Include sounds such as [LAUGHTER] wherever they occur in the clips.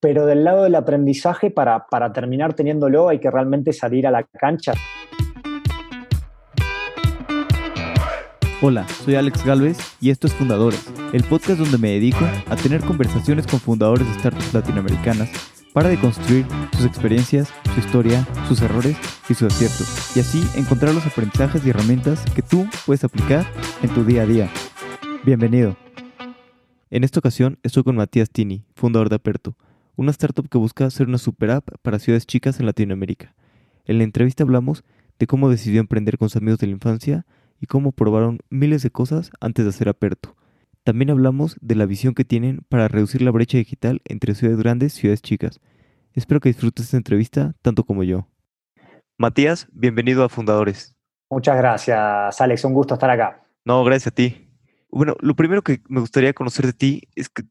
pero del lado del aprendizaje, para, para terminar teniéndolo, hay que realmente salir a la cancha. Hola, soy Alex Galvez y esto es Fundadores, el podcast donde me dedico a tener conversaciones con fundadores de startups latinoamericanas para deconstruir sus experiencias, su historia, sus errores y sus aciertos, y así encontrar los aprendizajes y herramientas que tú puedes aplicar en tu día a día. Bienvenido. En esta ocasión estoy con Matías Tini, fundador de Aperto, una startup que busca ser una super app para ciudades chicas en Latinoamérica. En la entrevista hablamos de cómo decidió emprender con sus amigos de la infancia y cómo probaron miles de cosas antes de hacer Aperto. También hablamos de la visión que tienen para reducir la brecha digital entre ciudades grandes y ciudades chicas. Espero que disfrutes esta entrevista tanto como yo. Matías, bienvenido a Fundadores. Muchas gracias, Alex. Un gusto estar acá. No, gracias a ti. Bueno, lo primero que me gustaría conocer de ti es que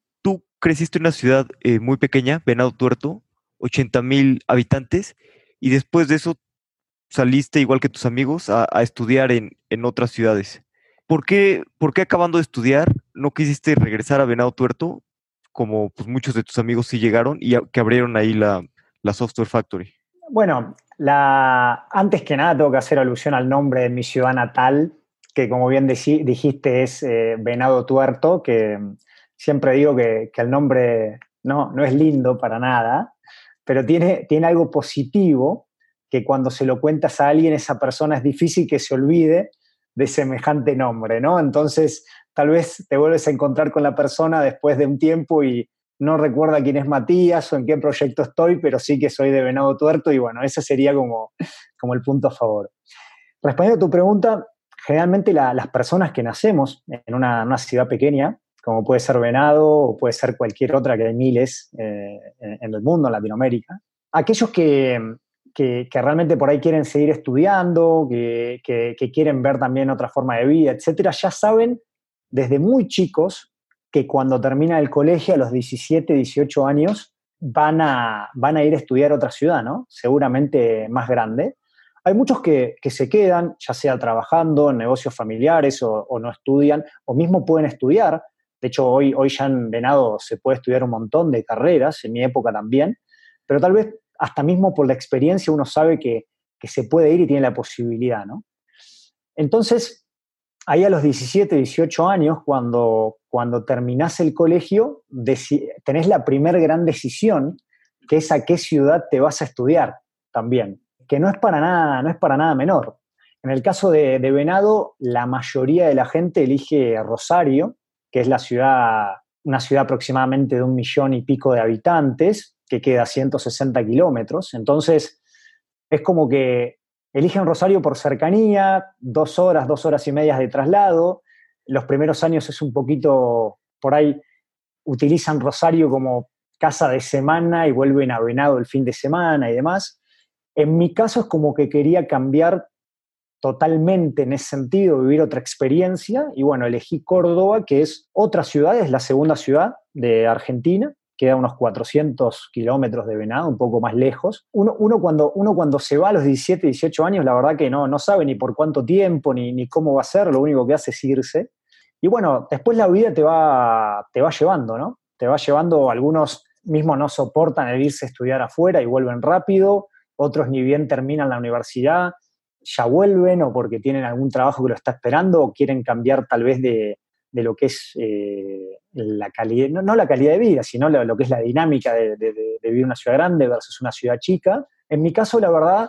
creciste en una ciudad eh, muy pequeña, Venado Tuerto, 80 mil habitantes, y después de eso saliste, igual que tus amigos, a, estudiar en, otras ciudades. ¿Por qué, ¿Por qué acabando de estudiar no quisiste regresar a Venado Tuerto, como pues, muchos de tus amigos sí llegaron y que abrieron ahí la, Software Factory? Bueno, la, antes que nada tengo que hacer alusión al nombre de mi ciudad natal, que como bien dijiste es eh, Venado Tuerto, que siempre digo que, el nombre no, no es lindo para nada, pero tiene, tiene algo positivo que cuando se lo cuentas a alguien, esa persona es difícil que se olvide de semejante nombre, ¿no? Entonces, tal vez te vuelves a encontrar con la persona después de un tiempo y no recuerda quién es Matías o en qué proyecto estoy, pero sí que soy de Venado Tuerto y bueno, ese sería como, como el punto a favor. Respondiendo a tu pregunta, generalmente las personas que nacemos en una, ciudad pequeña, como puede ser Venado o puede ser cualquier otra que hay miles eh, en el mundo, en Latinoamérica, aquellos que, que, realmente por ahí quieren seguir estudiando, que, quieren ver también otra forma de vida, etcétera, ya saben desde muy chicos que cuando termina el colegio, a los 17, 18 años, van a, van a ir a estudiar a otra ciudad, ¿no? Seguramente más grande. Hay muchos que, se quedan, ya sea trabajando en negocios familiares o, no estudian, o mismo pueden estudiar. De hecho, hoy, hoy ya en Venado se puede estudiar un montón de carreras, en mi época también, pero tal vez hasta mismo por la experiencia uno sabe que, se puede ir y tiene la posibilidad, ¿no? Entonces, ahí a los 17, 18 años, cuando, cuando terminás el colegio, tenés la primer gran decisión, que es a qué ciudad te vas a estudiar también, que no es para nada, no es para nada menor. En el caso de, de Venado, la mayoría de la gente elige Rosario, que es la ciudad, una ciudad aproximadamente de un millón y pico de habitantes, que queda a 160 kilómetros. Entonces, es como que eligen Rosario por cercanía, dos horas, dos horas y media de traslado. Los primeros años es un poquito, por ahí, utilizan Rosario como casa de semana y vuelven a Venado el fin de semana y demás. En mi caso es como que quería cambiar totalmente en ese sentido, vivir otra experiencia y bueno, elegí Córdoba, que es otra ciudad, es la segunda ciudad de Argentina, queda unos 400 kilómetros de Venado, un poco más lejos. Uno, cuando, uno cuando se va a los 17, 18 años, la verdad que no, no sabe ni por cuánto tiempo, ni, ni cómo va a ser, lo único que hace es irse. Y bueno, después la vida te va, te va llevando, ¿no? Te va llevando, algunos mismos no soportan el irse a estudiar afuera y vuelven rápido, otros ni bien terminan la universidad, ya vuelven o porque tienen algún trabajo que lo está esperando o quieren cambiar tal vez de, de lo que es eh, la calidad, no, la calidad de vida, sino lo, que es la dinámica de, vivir en una ciudad grande versus una ciudad chica. En mi caso, la verdad,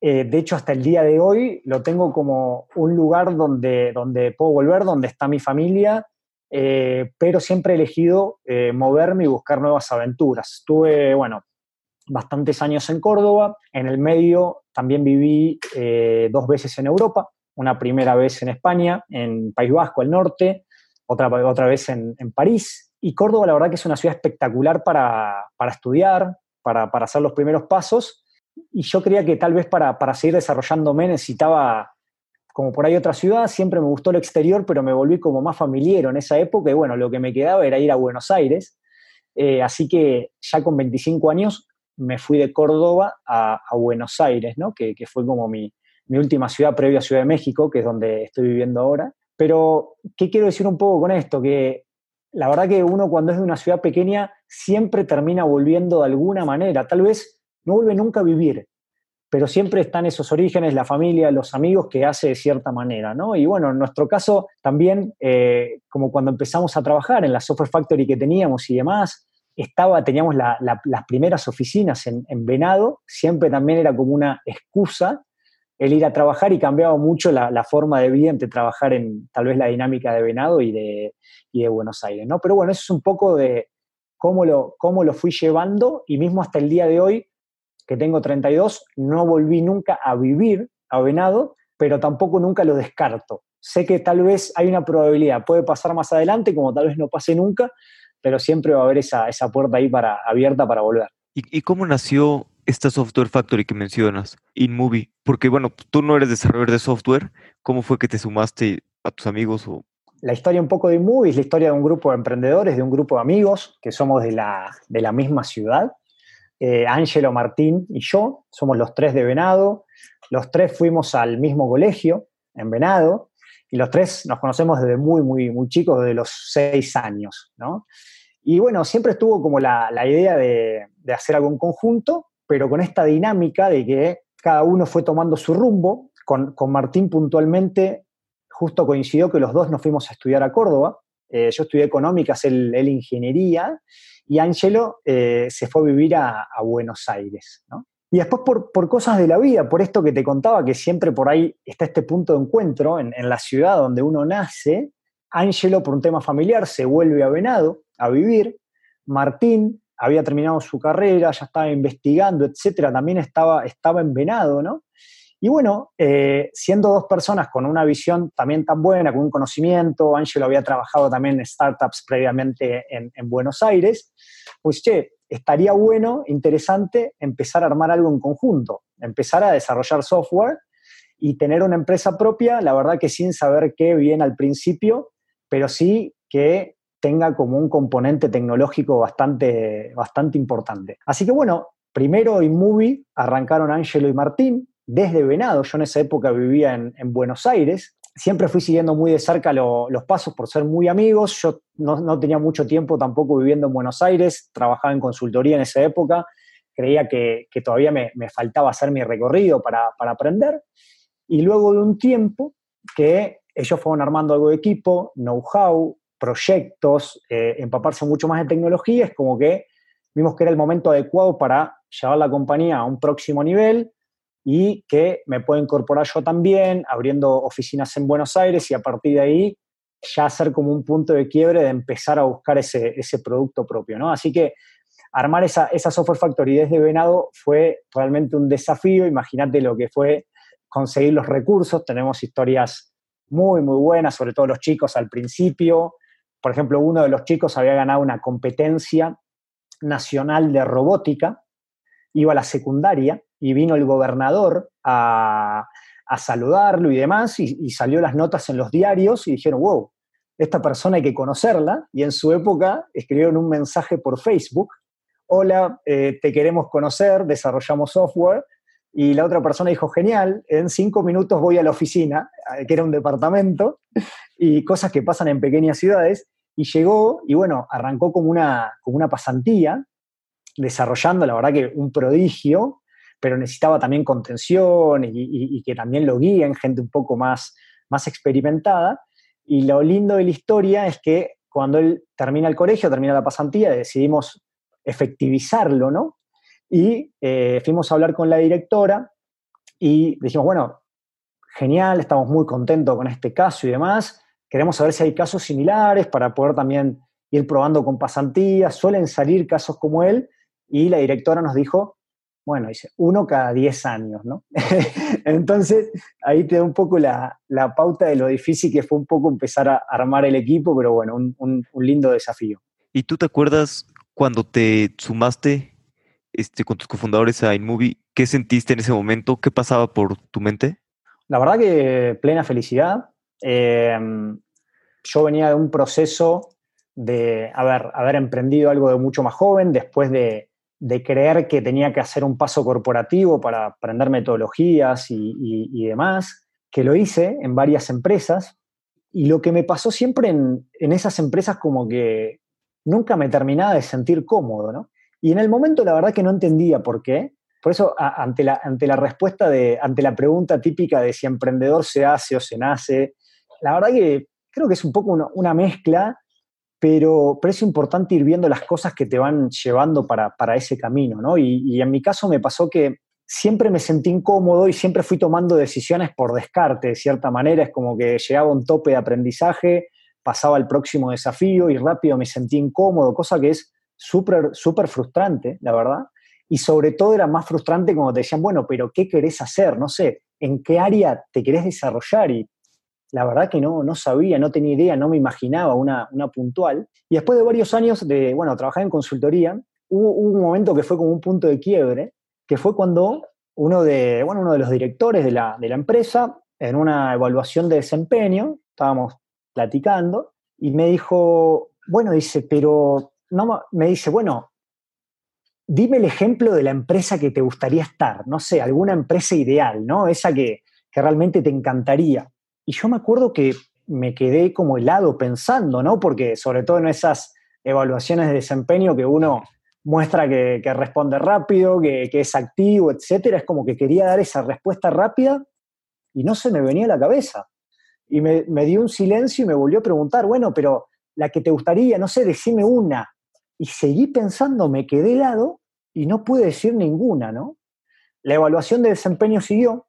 eh, de hecho, hasta el día de hoy lo tengo como un lugar donde, donde puedo volver, donde está mi familia, eh, pero siempre he elegido moverme y buscar nuevas aventuras. Estuve, bueno, bastantes años en Córdoba, en el medio también viví dos veces en Europa, una primera vez en España, en País Vasco, al norte, otra, otra vez en, París. Y Córdoba, la verdad que es una ciudad espectacular para, estudiar, para, hacer los primeros pasos. Y yo creía que tal vez para, seguir desarrollándome necesitaba, como por ahí otra ciudad, siempre me gustó el exterior, pero me volví como más familiar en esa época. Y bueno, lo que me quedaba era ir a Buenos Aires. Eh, así que ya con 25 años me fui de Córdoba a, Buenos Aires, ¿no? que, fue como mi, mi última ciudad previa a Ciudad de México, que es donde estoy viviendo ahora. Pero, ¿qué quiero decir un poco con esto? Que la verdad que uno cuando es de una ciudad pequeña siempre termina volviendo de alguna manera. Tal vez no vuelve nunca a vivir, pero siempre están esos orígenes, la familia, los amigos que hace de cierta manera, ¿no? Y bueno, en nuestro caso también, eh, como cuando empezamos a trabajar en la Software Factory que teníamos y demás, estaba, teníamos las primeras oficinas en, Venado, siempre también era como una excusa el ir a trabajar y cambiaba mucho la, forma de vida entre trabajar en tal vez la dinámica de Venado y de, y de Buenos Aires, ¿no? Pero bueno, eso es un poco de cómo lo, cómo lo fui llevando y mismo hasta el día de hoy que tengo 32, no volví nunca a vivir a Venado, pero tampoco nunca lo descarto. Sé que tal vez hay una probabilidad, puede pasar más adelante, como tal vez no pase nunca, pero siempre va a haber esa, esa puerta ahí para, abierta para volver. ¿Y, cómo nació esta Software Factory que mencionas, InMovie? Porque, bueno, tú no eres desarrollador de software, ¿cómo fue que te sumaste a tus amigos? O... La historia un poco de InMovie es la historia de un grupo de emprendedores, de un grupo de amigos que somos de la, de la misma ciudad eh, Ángelo, Martín y yo, somos los tres de Venado, los tres fuimos al mismo colegio en Venado y los tres nos conocemos desde muy, muy, muy chicos, desde los seis años, ¿no? Y bueno, siempre estuvo como la, idea de, hacer algo en conjunto, pero con esta dinámica de que cada uno fue tomando su rumbo. Con, Martín puntualmente, justo coincidió que los dos nos fuimos a estudiar a Córdoba. Eh, yo estudié económicas, él, ingeniería, y Angelo eh, se fue a vivir a, Buenos Aires. Y después por, cosas de la vida, por esto que te contaba, que siempre por ahí está este punto de encuentro en, la ciudad donde uno nace, Angelo por un tema familiar se vuelve a Venado a vivir, Martín había terminado su carrera, ya estaba investigando, etcétera, también estaba, estaba en Venado, ¿no? Y bueno, eh, siendo dos personas con una visión también tan buena, con un conocimiento, Angelo había trabajado también en startups previamente en, Buenos Aires, pues che, estaría bueno, interesante empezar a armar algo en conjunto, empezar a desarrollar software y tener una empresa propia, la verdad que sin saber qué bien al principio, pero sí que tenga como un componente tecnológico bastante, bastante importante. Así que bueno, primero InMovie arrancaron Angelo y Martín, desde Venado. Yo en esa época vivía en, Buenos Aires. Siempre fui siguiendo muy de cerca los pasos por ser muy amigos. Yo no, tenía mucho tiempo tampoco viviendo en Buenos Aires. Trabajaba en consultoría en esa época. Creía que, todavía me, faltaba hacer mi recorrido para, aprender. Y luego de un tiempo que ellos fueron armando algo de equipo, know-how, proyectos, eh, empaparse mucho más de tecnología, es como que vimos que era el momento adecuado para llevar la compañía a un próximo nivel, y que me puedo incorporar yo también, abriendo oficinas en Buenos Aires y a partir de ahí ya hacer como un punto de quiebre de empezar a buscar ese, ese producto propio, ¿no? Así que armar esa, esa software factory desde Venado fue realmente un desafío, imagínate lo que fue conseguir los recursos, tenemos historias muy, muy buenas, sobre todo los chicos al principio, por ejemplo, uno de los chicos había ganado una competencia nacional de robótica, iba a la secundaria y vino el gobernador a, saludarlo y demás, y, salió las notas en los diarios y dijeron, wow, esta persona hay que conocerla, y en su época escribieron un mensaje por Facebook, hola, eh, te queremos conocer, desarrollamos software, y la otra persona dijo, genial, en cinco minutos voy a la oficina, eh, que era un departamento, y cosas que pasan en pequeñas ciudades, y llegó, y bueno, arrancó como una, como una pasantía, desarrollando, la verdad que un prodigio, pero necesitaba también contención y, que también lo guíen gente un poco más, más experimentada. Y lo lindo de la historia es que cuando él termina el colegio, termina la pasantía, decidimos efectivizarlo, ¿no? Y eh, fuimos a hablar con la directora y dijimos, bueno, genial, estamos muy contentos con este caso y demás, queremos saber si hay casos similares para poder también ir probando con pasantías, suelen salir casos como él, y la directora nos dijo, bueno, dice, uno cada diez años, ¿no? [LAUGHS] Entonces, ahí te da un poco la, pauta de lo difícil que fue un poco empezar a armar el equipo, pero bueno, un, lindo desafío. ¿Y tú te acuerdas cuando te sumaste este, con tus cofundadores a InMovie? ¿Qué sentiste en ese momento? ¿Qué pasaba por tu mente? La verdad que plena felicidad. Em, yo venía de un proceso de haber, haber emprendido algo de mucho más joven, después de, de creer que tenía que hacer un paso corporativo para aprender metodologías y, demás, que lo hice en varias empresas. Y lo que me pasó siempre en, esas empresas como que nunca me terminaba de sentir cómodo, ¿no? Y en el momento la verdad que no entendía por qué. Por eso, ante, la, ante la respuesta de, ante la pregunta típica de si emprendedor se hace o se nace, la verdad que creo que es un poco una, mezcla, pero, pero, es importante ir viendo las cosas que te van llevando para, ese camino, ¿no? Y, en mi caso me pasó que siempre me sentí incómodo y siempre fui tomando decisiones por descarte, de cierta manera, es como que llegaba un tope de aprendizaje, pasaba al próximo desafío y rápido me sentí incómodo, cosa que es súper, súper frustrante, la verdad. Y sobre todo era más frustrante cuando te decían, bueno, pero ¿qué querés hacer? No sé, ¿en qué área te querés desarrollar? Y la verdad que no, no sabía, no tenía idea, no me imaginaba una, una puntual. Y después de varios años de, bueno, trabajar en consultoría, hubo, un momento que fue como un punto de quiebre, que fue cuando uno de, bueno, uno de los directores de la, de la empresa, en una evaluación de desempeño, estábamos platicando, y me dijo, bueno, dice, pero no, me dice, bueno, dime el ejemplo de la empresa que te gustaría estar, no sé, alguna empresa ideal, ¿no? Esa que, realmente te encantaría. Y yo me acuerdo que me quedé como helado pensando, ¿no? Porque sobre todo en esas evaluaciones de desempeño que uno muestra que, responde rápido, que, es activo, etcétera, es como que quería dar esa respuesta rápida y no se me venía a la cabeza. Y me, me dio un silencio y me volvió a preguntar, bueno, pero la que te gustaría, no sé, decime una. Y seguí pensando, me quedé helado y no pude decir ninguna, ¿no? La evaluación de desempeño siguió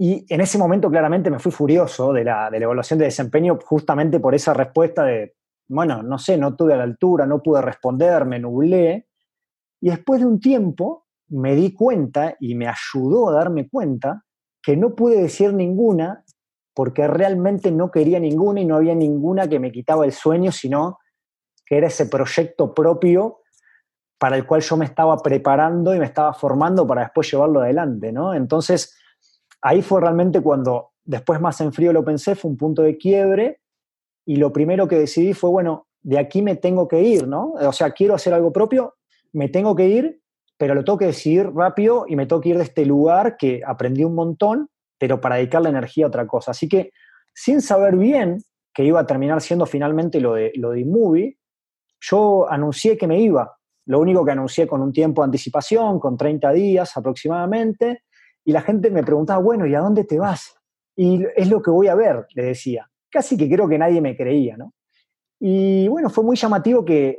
y en ese momento claramente me fui furioso de la, de la evaluación de desempeño justamente por esa respuesta de, bueno, no sé, no tuve a la altura, no pude responder, me nublé. Y después de un tiempo me di cuenta y me ayudó a darme cuenta que no pude decir ninguna porque realmente no quería ninguna y no había ninguna que me quitaba el sueño, sino que era ese proyecto propio para el cual yo me estaba preparando y me estaba formando para después llevarlo adelante, ¿no? Entonces, ahí fue realmente cuando después más en frío lo pensé, fue un punto de quiebre y lo primero que decidí fue, bueno, de aquí me tengo que ir, ¿no? O sea, quiero hacer algo propio, me tengo que ir, pero lo tengo que decidir rápido y me tengo que ir de este lugar que aprendí un montón pero para dedicar la energía a otra cosa. Así que sin saber bien que iba a terminar siendo finalmente lo de, lo de movie, yo anuncié que me iba. Lo único que anuncié con un tiempo de anticipación, con 30 días aproximadamente, y la gente me preguntaba, bueno, ¿y a dónde te vas? Y es lo que voy a ver, le decía. Casi que creo que nadie me creía, ¿no? Y bueno, fue muy llamativo que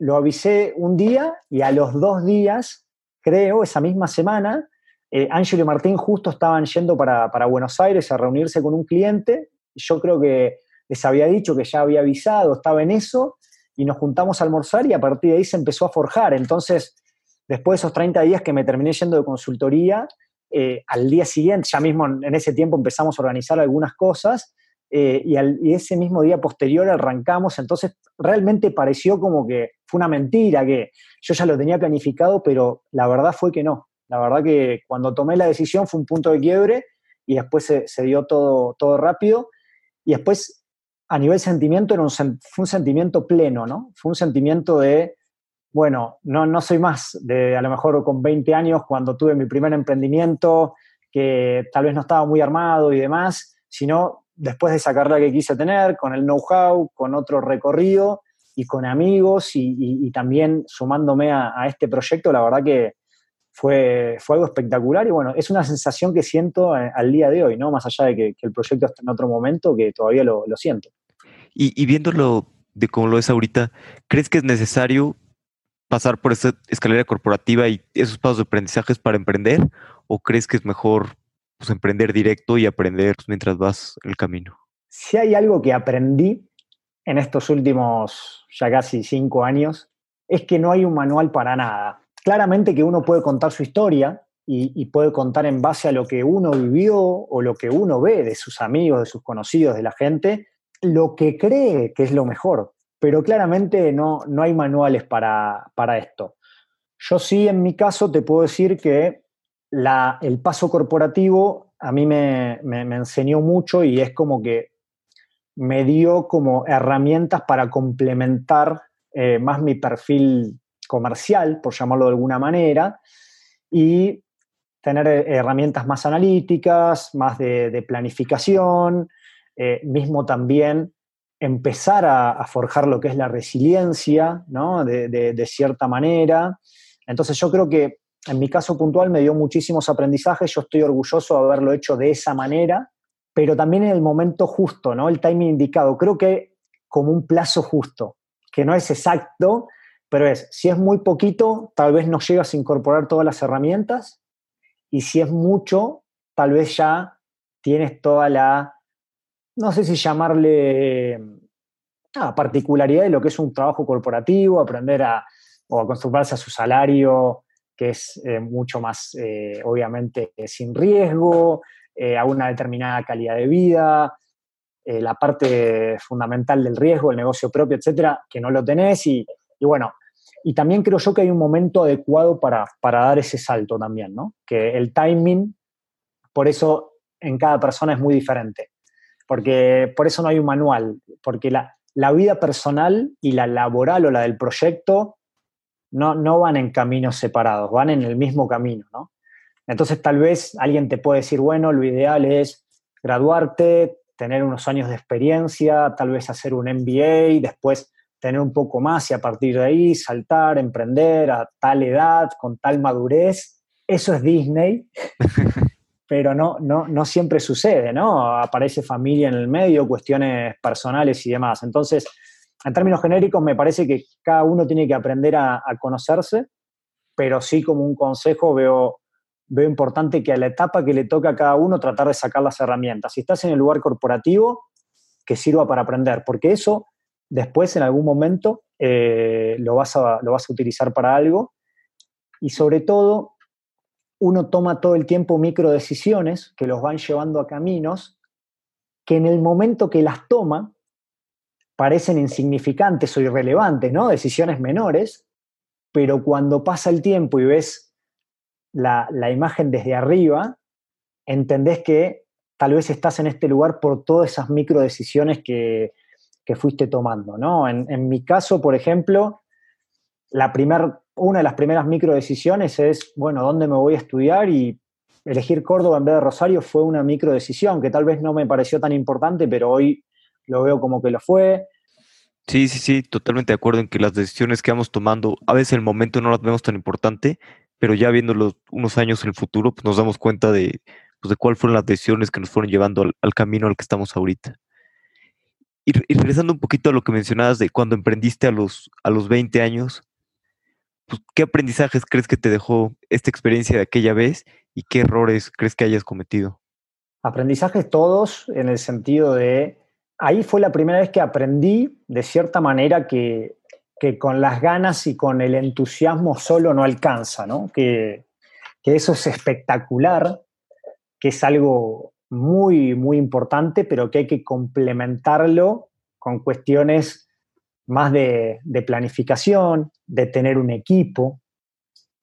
lo avisé un día y a los dos días, creo, esa misma semana, eh, Ángel y Martín justo estaban yendo para, Buenos Aires a reunirse con un cliente. Yo creo que les había dicho que ya había avisado, estaba en eso, y nos juntamos a almorzar y a partir de ahí se empezó a forjar. Entonces, después de esos 30 días que me terminé yendo de consultoría, eh, al día siguiente, ya mismo en ese tiempo empezamos a organizar algunas cosas eh, y, ese mismo día posterior arrancamos, entonces realmente pareció como que fue una mentira, que yo ya lo tenía planificado, pero la verdad fue que no. La verdad que cuando tomé la decisión fue un punto de quiebre y después se, dio todo, todo rápido. Y después, a nivel sentimiento, era fue un sentimiento pleno, ¿no? Fue un sentimiento de, bueno, no, no soy más de a lo mejor con 20 años cuando tuve mi primer emprendimiento, que tal vez no estaba muy armado y demás, sino después de esa carrera que quise tener, con el know-how, con otro recorrido y con amigos y, también sumándome a, este proyecto, la verdad que, fue, fue algo espectacular y bueno, es una sensación que siento eh, al día de hoy, ¿no? Más allá de que, el proyecto está en otro momento, que todavía lo, siento. Y, viéndolo de cómo lo es ahorita, ¿crees que es necesario pasar por esa escalera corporativa y esos pasos de aprendizajes para emprender? ¿O crees que es mejor pues, emprender directo y aprender mientras vas el camino? Si hay algo que aprendí en estos últimos ya casi cinco años, es que no hay un manual para nada claramente que uno puede contar su historia y, puede contar en base a lo que uno vivió o lo que uno ve de sus amigos, de sus conocidos, de la gente, lo que cree que es lo mejor. Pero claramente no, no hay manuales para, esto. Yo sí, en mi caso, te puedo decir que la, el paso corporativo a mí me, enseñó mucho y es como que me dio como herramientas para complementar eh, más mi perfil comercial, por llamarlo de alguna manera, y tener eh, herramientas más analíticas, más de, planificación, eh, mismo también empezar a, forjar lo que es la resiliencia, ¿no? De, cierta manera. Entonces yo creo que en mi caso puntual me dio muchísimos aprendizajes, yo estoy orgulloso de haberlo hecho de esa manera, pero también en el momento justo, ¿no? El timing indicado. Creo que como un plazo justo, que no es exacto, pero es, si es muy poquito, tal vez no llegas a incorporar todas las herramientas, y si es mucho, tal vez ya tienes toda la no sé si llamarle ah, particularidad de lo que es un trabajo corporativo, aprender a, o acostumbrarse a su salario, que es eh, mucho más, eh, obviamente, sin riesgo, eh, a una determinada calidad de vida, la parte fundamental del riesgo, el negocio propio, etcétera, que no lo tenés. Y, bueno, y también creo yo que hay un momento adecuado para, para dar ese salto también, ¿no? Que el timing, por eso en cada persona es muy diferente porque por eso no hay un manual, porque la, vida personal y la laboral o la del proyecto no, no van en caminos separados, van en el mismo camino, ¿no? Entonces tal vez alguien te puede decir, bueno, lo ideal es graduarte, tener unos años de experiencia, tal vez hacer un MBA, después tener un poco más y a partir de ahí saltar, emprender a tal edad, con tal madurez. Eso es Disney. [LAUGHS] pero no, no, no siempre sucede, ¿no? Aparece familia en el medio, cuestiones personales y demás. Entonces, en términos genéricos, me parece que cada uno tiene que aprender a, conocerse, pero sí como un consejo veo, veo importante que a la etapa que le toca a cada uno tratar de sacar las herramientas. Si estás en el lugar corporativo, que sirva para aprender, porque eso después en algún momento eh, lo, vas a, lo vas a utilizar para algo. Y sobre todo, uno toma todo el tiempo micro decisiones que los van llevando a caminos que en el momento que las toma parecen insignificantes o irrelevantes, ¿no? Decisiones menores, pero cuando pasa el tiempo y ves la, imagen desde arriba, entendés que tal vez estás en este lugar por todas esas micro decisiones que, fuiste tomando, ¿no? En mi caso, por ejemplo, la primera una de las primeras micro decisiones es, bueno, ¿dónde me voy a estudiar? Y elegir Córdoba en vez de Rosario fue una micro decisión que tal vez no me pareció tan importante, pero hoy lo veo como que lo fue. Sí, sí, sí, totalmente de acuerdo en que las decisiones que vamos tomando, a veces en el momento no las vemos tan importante, pero ya viéndolo unos años en el futuro, pues nos damos cuenta de, pues, de cuáles fueron las decisiones que nos fueron llevando al, camino al que estamos ahorita. Y, y, regresando un poquito a lo que mencionabas de cuando emprendiste a los, a los 20 años, pues, ¿qué aprendizajes crees que te dejó esta experiencia de aquella vez y qué errores crees que hayas cometido? Aprendizajes todos en el sentido de, ahí fue la primera vez que aprendí de cierta manera que, con las ganas y con el entusiasmo solo no alcanza, ¿no? Que, que eso es espectacular, que es algo muy, muy importante, pero que hay que complementarlo con cuestiones más de, planificación, de tener un equipo,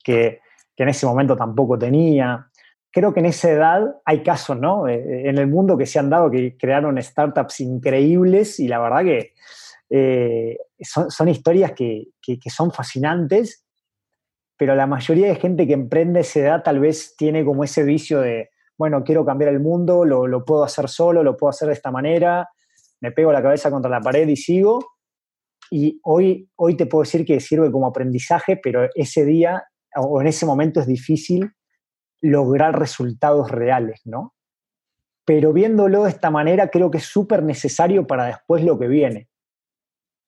que, en ese momento tampoco tenía. Creo que en esa edad hay casos, ¿no? Eh, eh, en el mundo que se han dado que crearon startups increíbles y la verdad que eh, son, historias que, son fascinantes, pero la mayoría de gente que emprende esa edad tal vez tiene como ese vicio de, bueno, quiero cambiar el mundo, lo, lo puedo hacer solo, lo puedo hacer de esta manera, me pego la cabeza contra la pared y sigo y hoy, hoy te puedo decir que sirve como aprendizaje, pero ese día o en ese momento es difícil lograr resultados reales, ¿no? Pero viéndolo de esta manera, creo que es súper necesario para después lo que viene.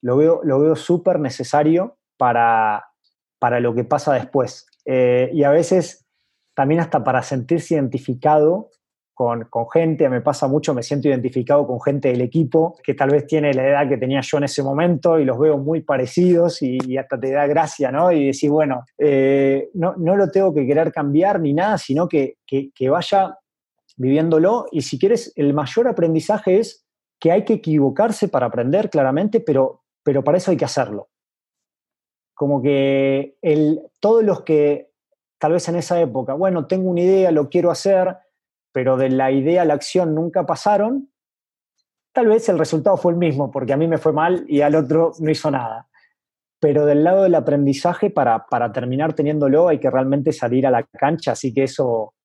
Lo veo, lo veo súper necesario para, para lo que pasa después. Eh, y a veces también hasta para sentirse identificado con, gente, me pasa mucho, me siento identificado con gente del equipo que tal vez tiene la edad que tenía yo en ese momento y los veo muy parecidos y, hasta te da gracia, ¿no? Y decir, bueno, eh, no, no, lo tengo que querer cambiar ni nada, sino que, que, vaya viviéndolo y si quieres, el mayor aprendizaje es que hay que equivocarse para aprender claramente, pero, pero para eso hay que hacerlo. Como que el, todos los que tal vez en esa época, bueno, tengo una idea, lo quiero hacer, pero de la idea a la acción nunca pasaron, tal vez el resultado fue el mismo, porque a mí me fue mal y al otro no hizo nada. Pero del lado del aprendizaje, para, para terminar teniéndolo, hay que realmente salir a la cancha, así que eso,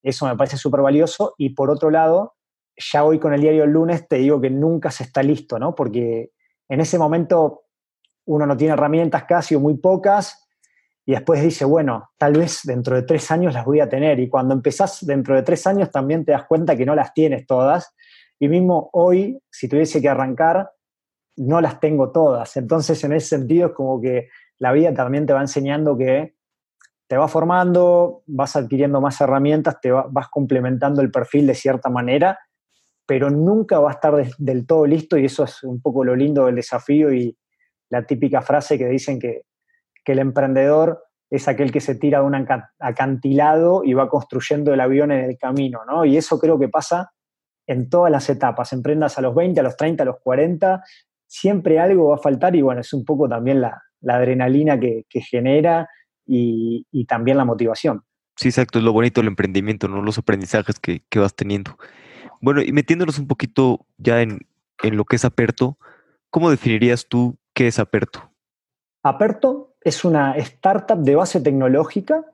eso me parece súper valioso. Y por otro lado, ya hoy con el diario el lunes te digo que nunca se está listo, ¿no? Porque en ese momento uno no tiene herramientas casi o muy pocas y después dice, bueno, tal vez dentro de tres años las voy a tener. Y cuando empezás dentro de tres años también te das cuenta que no las tienes todas. Y mismo hoy, si tuviese que arrancar, no las tengo todas. Entonces, en ese sentido, es como que la vida también te va enseñando que te va formando, vas adquiriendo más herramientas, te vas complementando el perfil de cierta manera, pero nunca va a estar del todo listo y eso es un poco lo lindo del desafío y la típica frase que dicen que que el emprendedor es aquel que se tira de un acantilado y va construyendo el avión en el camino, ¿no? Y eso creo que pasa en todas las etapas, emprendas a los 20, a los 30, a los 40, siempre algo va a faltar y bueno, es un poco también la, adrenalina que, genera y, también la motivación. Sí, exacto, es lo bonito del emprendimiento, ¿no? Los aprendizajes que, vas teniendo. Bueno, y metiéndonos un poquito ya en, en lo que es Aperto, ¿cómo definirías tú qué es Aperto? Aperto es una startup de base tecnológica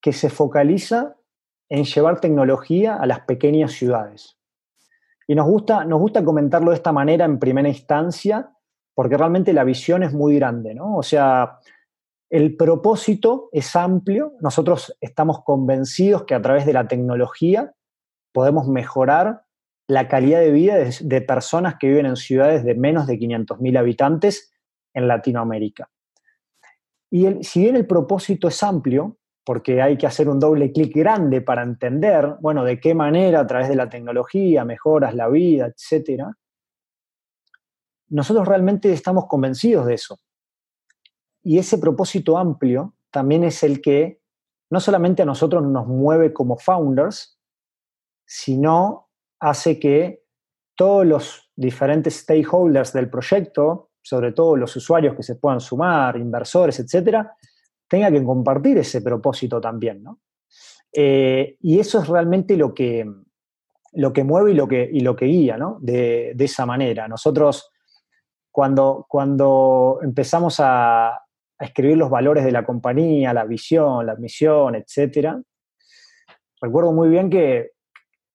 que se focaliza en llevar tecnología a las pequeñas ciudades. Y nos gusta, nos gusta comentarlo de esta manera en primera instancia, porque realmente la visión es muy grande, ¿no? O sea, el propósito es amplio. Nosotros estamos convencidos que a través de la tecnología podemos mejorar la calidad de vida de, de personas que viven en ciudades de menos de 500.000 habitantes en Latinoamérica. Y si bien el propósito es amplio, porque hay que hacer un doble clic grande para entender, bueno, de qué manera a través de la tecnología mejoras la vida, etc., nosotros realmente estamos convencidos de eso. Y ese propósito amplio también es el que no solamente a nosotros nos mueve como founders, sino hace que todos los diferentes stakeholders del proyecto, sobre todo los usuarios que se puedan sumar, inversores, etcétera, tenga que compartir ese propósito también, ¿no? Eh, y eso es realmente lo que, lo que mueve y lo que, y lo que guía, ¿no? De, esa manera. Nosotros, cuando, cuando empezamos a, a, escribir los valores de la compañía, la visión, la misión, etcétera, recuerdo muy bien que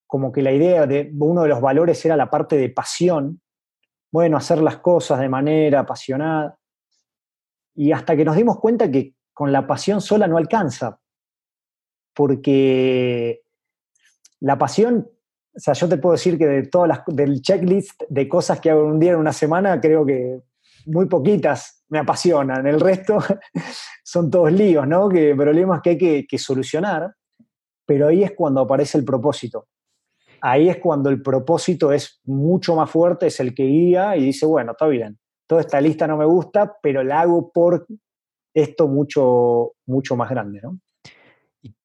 como que la idea de uno de los valores era la parte de pasión, bueno, hacer las cosas de manera apasionada. Y hasta que nos dimos cuenta que con la pasión sola no alcanza, porque la pasión, o sea, yo te puedo decir que de todas las, del checklist de cosas que hago un día en una semana, creo que muy poquitas me apasionan, el resto [LAUGHS] son todos líos, ¿no? Que problemas que hay que, que solucionar, pero ahí es cuando aparece el propósito ahí es cuando el propósito es mucho más fuerte, es el que guía y dice, bueno, está bien, toda esta lista no me gusta, pero la hago por esto mucho, mucho más grande, ¿no?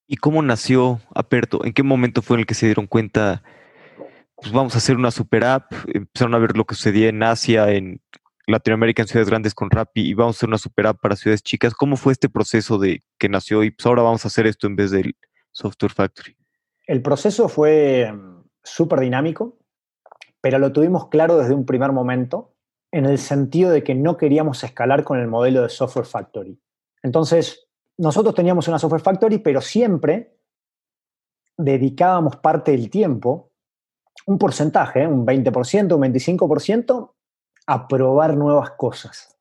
¿Y cómo nació Aperto? ¿En qué momento fue en el que se dieron cuenta, pues vamos a hacer una super app? Empezaron a ver lo que sucedía en Asia, en Latinoamérica, en ciudades grandes con Rappi, y vamos a hacer una super app para ciudades chicas. ¿Cómo fue este proceso de que nació y pues ahora vamos a hacer esto en vez del Software Factory? El proceso fue súper dinámico, pero lo tuvimos claro desde un primer momento, en el sentido de que no queríamos escalar con el modelo de Software Factory. Entonces, nosotros teníamos una Software Factory, pero siempre dedicábamos parte del tiempo, un porcentaje, un 20%, un 25%, a probar nuevas cosas.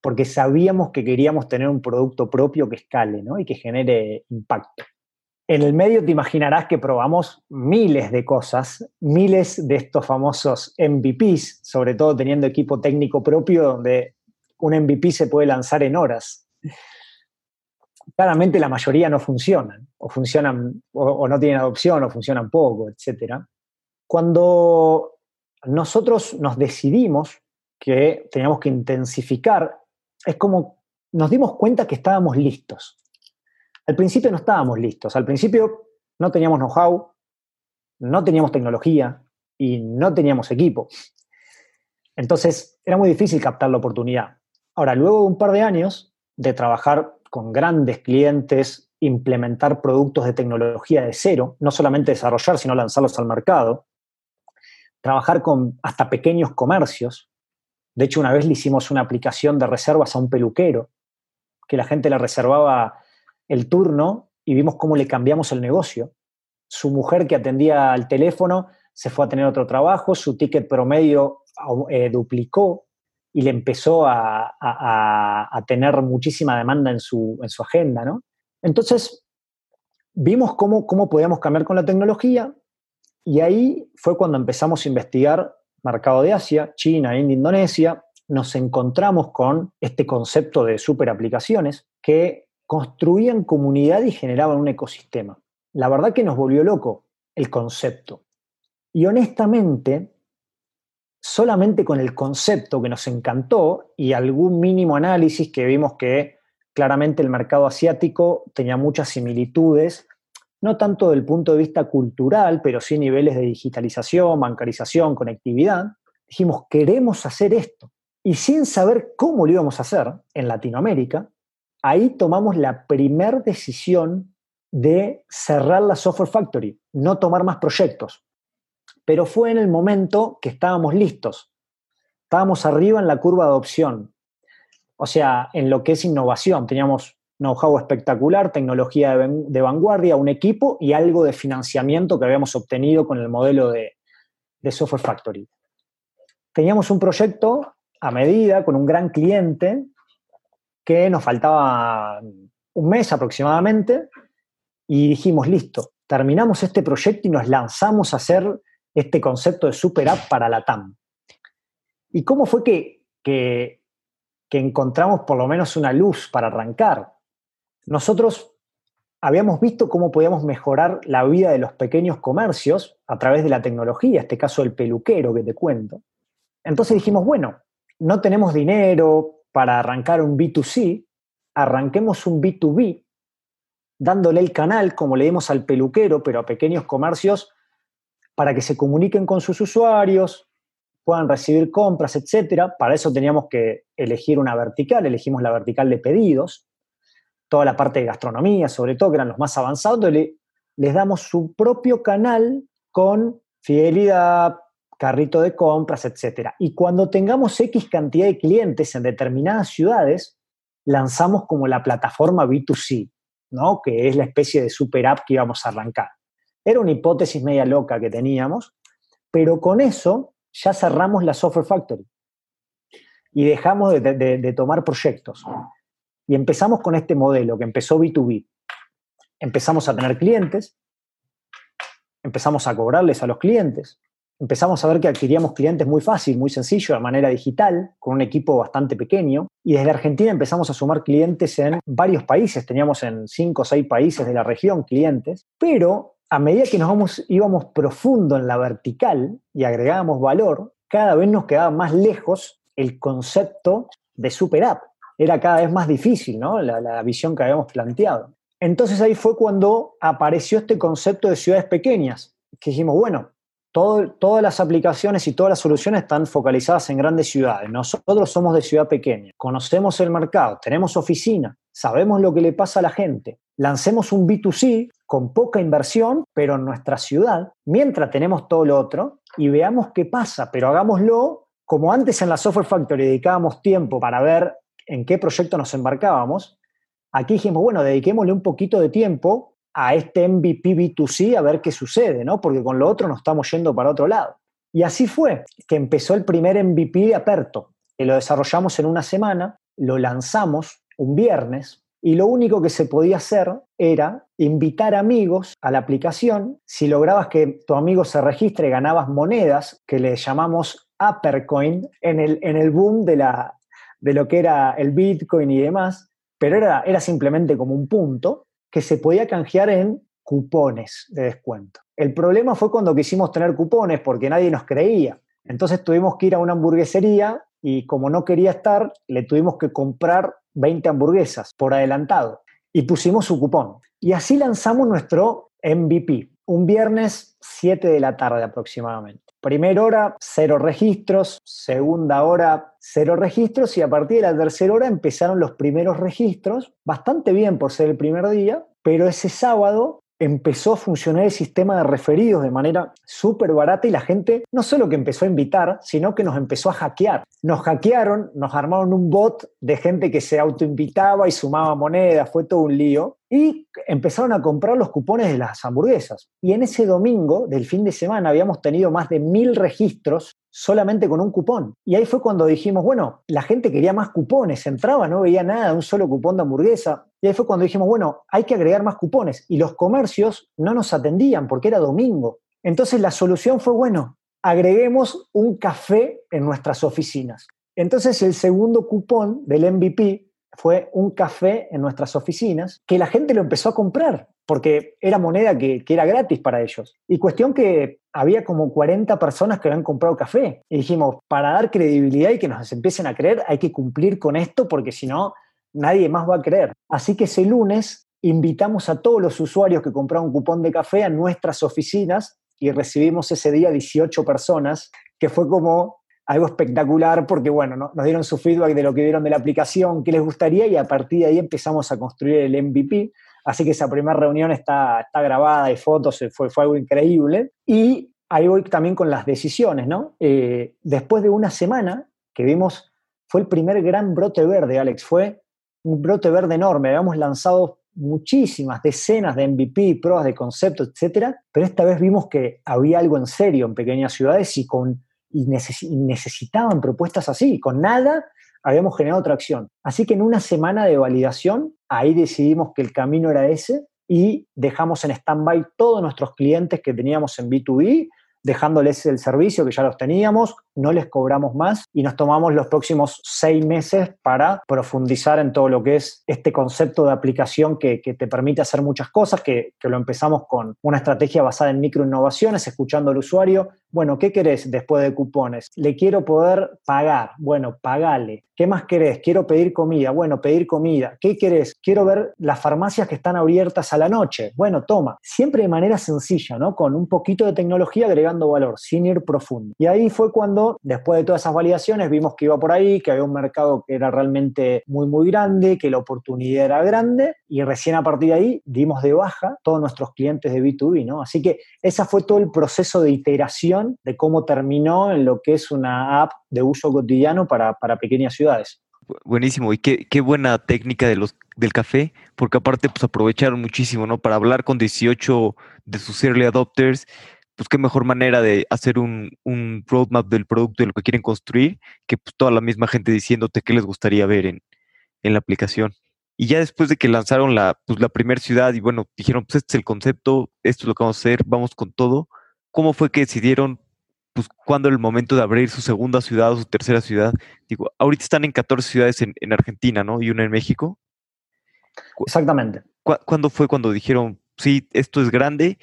Porque sabíamos que queríamos tener un producto propio que escale y que genere impacto. En el medio te imaginarás que probamos miles de cosas, miles de estos famosos MVPs, sobre todo teniendo equipo técnico propio donde un MVP se puede lanzar en horas. Claramente la mayoría no funcionan, o funcionan, o, no tienen adopción, o funcionan poco, etc. Cuando nosotros nos decidimos que teníamos que intensificar, es como nos dimos cuenta que estábamos listos. Al principio no estábamos listos, al principio no teníamos know-how, no teníamos tecnología y no teníamos equipo. Entonces era muy difícil captar la oportunidad. Ahora, luego de un par de años de trabajar con grandes clientes, implementar productos de tecnología de cero, no solamente desarrollar, sino lanzarlos al mercado, trabajar con hasta pequeños comercios. De hecho, una vez le hicimos una aplicación de reservas a un peluquero, que la gente le reservaba el turno y vimos cómo le cambiamos el negocio. Su mujer que atendía al teléfono se fue a tener otro trabajo, su ticket promedio eh, duplicó y le empezó a, tener muchísima demanda en su, en su agenda, ¿no? Entonces, vimos cómo, cómo podíamos cambiar con la tecnología y ahí fue cuando empezamos a investigar mercado de Asia, China, India, Indonesia, nos encontramos con este concepto de super aplicaciones que construían comunidad y generaban un ecosistema. La verdad que nos volvió loco el concepto. Y honestamente, solamente con el concepto que nos encantó y algún mínimo análisis que vimos que claramente el mercado asiático tenía muchas similitudes, no tanto del punto de vista cultural, pero sí niveles de digitalización, bancarización, conectividad, dijimos, queremos hacer esto. Y sin saber cómo lo íbamos a hacer en Latinoamérica, ahí tomamos la primera decisión de cerrar la Software Factory, no tomar más proyectos. Pero fue en el momento que estábamos listos. Estábamos arriba en la curva de adopción. O sea, en lo que es innovación. Teníamos know-how espectacular, tecnología de, vanguardia, un equipo y algo de financiamiento que habíamos obtenido con el modelo de, de Software Factory. Teníamos un proyecto a medida con un gran cliente que nos faltaba un mes aproximadamente y dijimos, listo, terminamos este proyecto y nos lanzamos a hacer este concepto de super app para la TAM. ¿Y cómo fue que, que, encontramos por lo menos una luz para arrancar? Nosotros habíamos visto cómo podíamos mejorar la vida de los pequeños comercios a través de la tecnología, este caso del peluquero que te cuento. Entonces dijimos, bueno, no tenemos dinero para arrancar un B2C, arranquemos un B2B, dándole el canal, como le dimos al peluquero, pero a pequeños comercios, para que se comuniquen con sus usuarios, puedan recibir compras, etc. Para eso teníamos que elegir una vertical, elegimos la vertical de pedidos, toda la parte de gastronomía, sobre todo, que eran los más avanzados, les damos su propio canal con fidelidad, carrito de compras, etc. Y cuando tengamos X cantidad de clientes en determinadas ciudades, lanzamos como la plataforma B2C, ¿no? que es la especie de super app que íbamos a arrancar. Era una hipótesis media loca que teníamos, pero con eso ya cerramos la Software Factory y dejamos de, de tomar proyectos. Y empezamos con este modelo que empezó B2B. Empezamos a tener clientes, empezamos a cobrarles a los clientes, empezamos a ver que adquiríamos clientes muy fácil, muy sencillo, de manera digital, con un equipo bastante pequeño. Y desde Argentina empezamos a sumar clientes en varios países, teníamos en cinco o seis países de la región clientes, pero a medida que nos íbamos profundo en la vertical y agregábamos valor, cada vez nos quedaba más lejos el concepto de super app. Era cada vez más difícil, ¿no? La, la visión que habíamos planteado. Entonces ahí fue cuando apareció este concepto de ciudades pequeñas, que dijimos, bueno, todas las aplicaciones y todas las soluciones están focalizadas en grandes ciudades. Nosotros somos de ciudad pequeña, conocemos el mercado, tenemos oficina, sabemos lo que le pasa a la gente. Lancemos un B2C con poca inversión, pero en nuestra ciudad, mientras tenemos todo lo otro, y veamos qué pasa, pero hagámoslo como antes en la Software Factory dedicábamos tiempo para ver en qué proyecto nos embarcábamos. Aquí dijimos, bueno, dediquémosle un poquito de tiempo a este MVP B2C a ver qué sucede, ¿no? Porque con lo otro nos estamos yendo para otro lado. Y así fue que empezó el primer MVP de Aperto, que lo desarrollamos en una semana, lo lanzamos un viernes y lo único que se podía hacer era invitar amigos a la aplicación. Si lograbas que tu amigo se registre, ganabas monedas que le llamamos Uppercoin en el, en el boom de, la, de lo que era el Bitcoin y demás, pero era, era simplemente como un punto que se podía canjear en cupones de descuento. El problema fue cuando quisimos tener cupones porque nadie nos creía. Entonces tuvimos que ir a una hamburguesería y como no quería estar, le tuvimos que comprar 20 hamburguesas por adelantado y pusimos su cupón. Y así lanzamos nuestro MVP, un viernes 7 de la tarde aproximadamente. Primera hora, cero registros. Segunda hora, cero registros. Y a partir de la tercera hora empezaron los primeros registros. Bastante bien por ser el primer día. Pero ese sábado empezó a funcionar el sistema de referidos de manera súper barata y la gente no solo que empezó a invitar, sino que nos empezó a hackear. Nos hackearon, nos armaron un bot de gente que se autoinvitaba y sumaba monedas, fue todo un lío. Y empezaron a comprar los cupones de las hamburguesas. Y en ese domingo del fin de semana habíamos tenido más de mil registros solamente con un cupón. Y ahí fue cuando dijimos, bueno, la gente quería más cupones, entraba, no veía nada, un solo cupón de hamburguesa. Y fue cuando dijimos, bueno, hay que agregar más cupones. Y los comercios no nos atendían porque era domingo. Entonces la solución fue, bueno, agreguemos un café en nuestras oficinas. Entonces el segundo cupón del MVP fue un café en nuestras oficinas que la gente lo empezó a comprar porque era moneda que, que, era gratis para ellos. Y cuestión que había como 40 personas que habían comprado café. Y dijimos, para dar credibilidad y que nos empiecen a creer, hay que cumplir con esto porque si no, nadie más va a creer. Así que ese lunes invitamos a todos los usuarios que compraron cupón de café a nuestras oficinas y recibimos ese día 18 personas, que fue como algo espectacular porque, bueno, nos dieron su feedback de lo que vieron de la aplicación, qué les gustaría y a partir de ahí empezamos a construir el MVP. Así que esa primera reunión está, está grabada, hay fotos, fue, fue algo increíble. Y ahí voy también con las decisiones, ¿no? Eh, después de una semana que vimos, fue el primer gran brote verde, Alex, fue un brote verde enorme. Habíamos lanzado muchísimas, decenas de MVP, pruebas de concepto, etcétera, pero esta vez vimos que había algo en serio en pequeñas ciudades y, con, y necesitaban propuestas así. Con nada habíamos generado tracción. Así que en una semana de validación, ahí decidimos que el camino era ese y dejamos en stand-by todos nuestros clientes que teníamos en B2B, dejándoles el servicio que ya los teníamos, no les cobramos más y nos tomamos los próximos seis meses para profundizar en todo lo que es este concepto de aplicación que, te permite hacer muchas cosas, que, que, lo empezamos con una estrategia basada en microinnovaciones, escuchando al usuario. Bueno, ¿qué querés después de cupones? Le quiero poder pagar. Bueno, pagale. ¿Qué más querés? Quiero pedir comida. Bueno, pedir comida. ¿Qué querés? Quiero ver las farmacias que están abiertas a la noche. Bueno, toma. Siempre de manera sencilla, ¿no? Con un poquito de tecnología agregando valor, sin ir profundo. Y ahí fue cuando, después de todas esas validaciones, vimos que iba por ahí, que había un mercado que era realmente muy, muy grande, que la oportunidad era grande y recién a partir de ahí dimos de baja todos nuestros clientes de B2B, ¿no? Así que ese fue todo el proceso de iteración de cómo terminó en lo que es una app de uso cotidiano para, para pequeñas ciudades Buenísimo, y qué, qué, buena técnica de los, del café, porque aparte pues aprovecharon muchísimo, ¿no? Para hablar con 18 de sus early adopters, pues qué mejor manera de hacer un, un roadmap del producto de lo que quieren construir, que pues toda la misma gente diciéndote qué les gustaría ver en, en la aplicación. Y ya después de que lanzaron la, pues, la primera ciudad y bueno, dijeron, pues este es el concepto, esto es lo que vamos a hacer, vamos con todo, ¿cómo fue que decidieron pues, cuándo el momento de abrir su segunda ciudad o su tercera ciudad. Digo, ahorita están en 14 ciudades en, Argentina, ¿no? Y una en México. Exactamente. ¿Cuándo fue cuando dijeron, sí, esto es grande,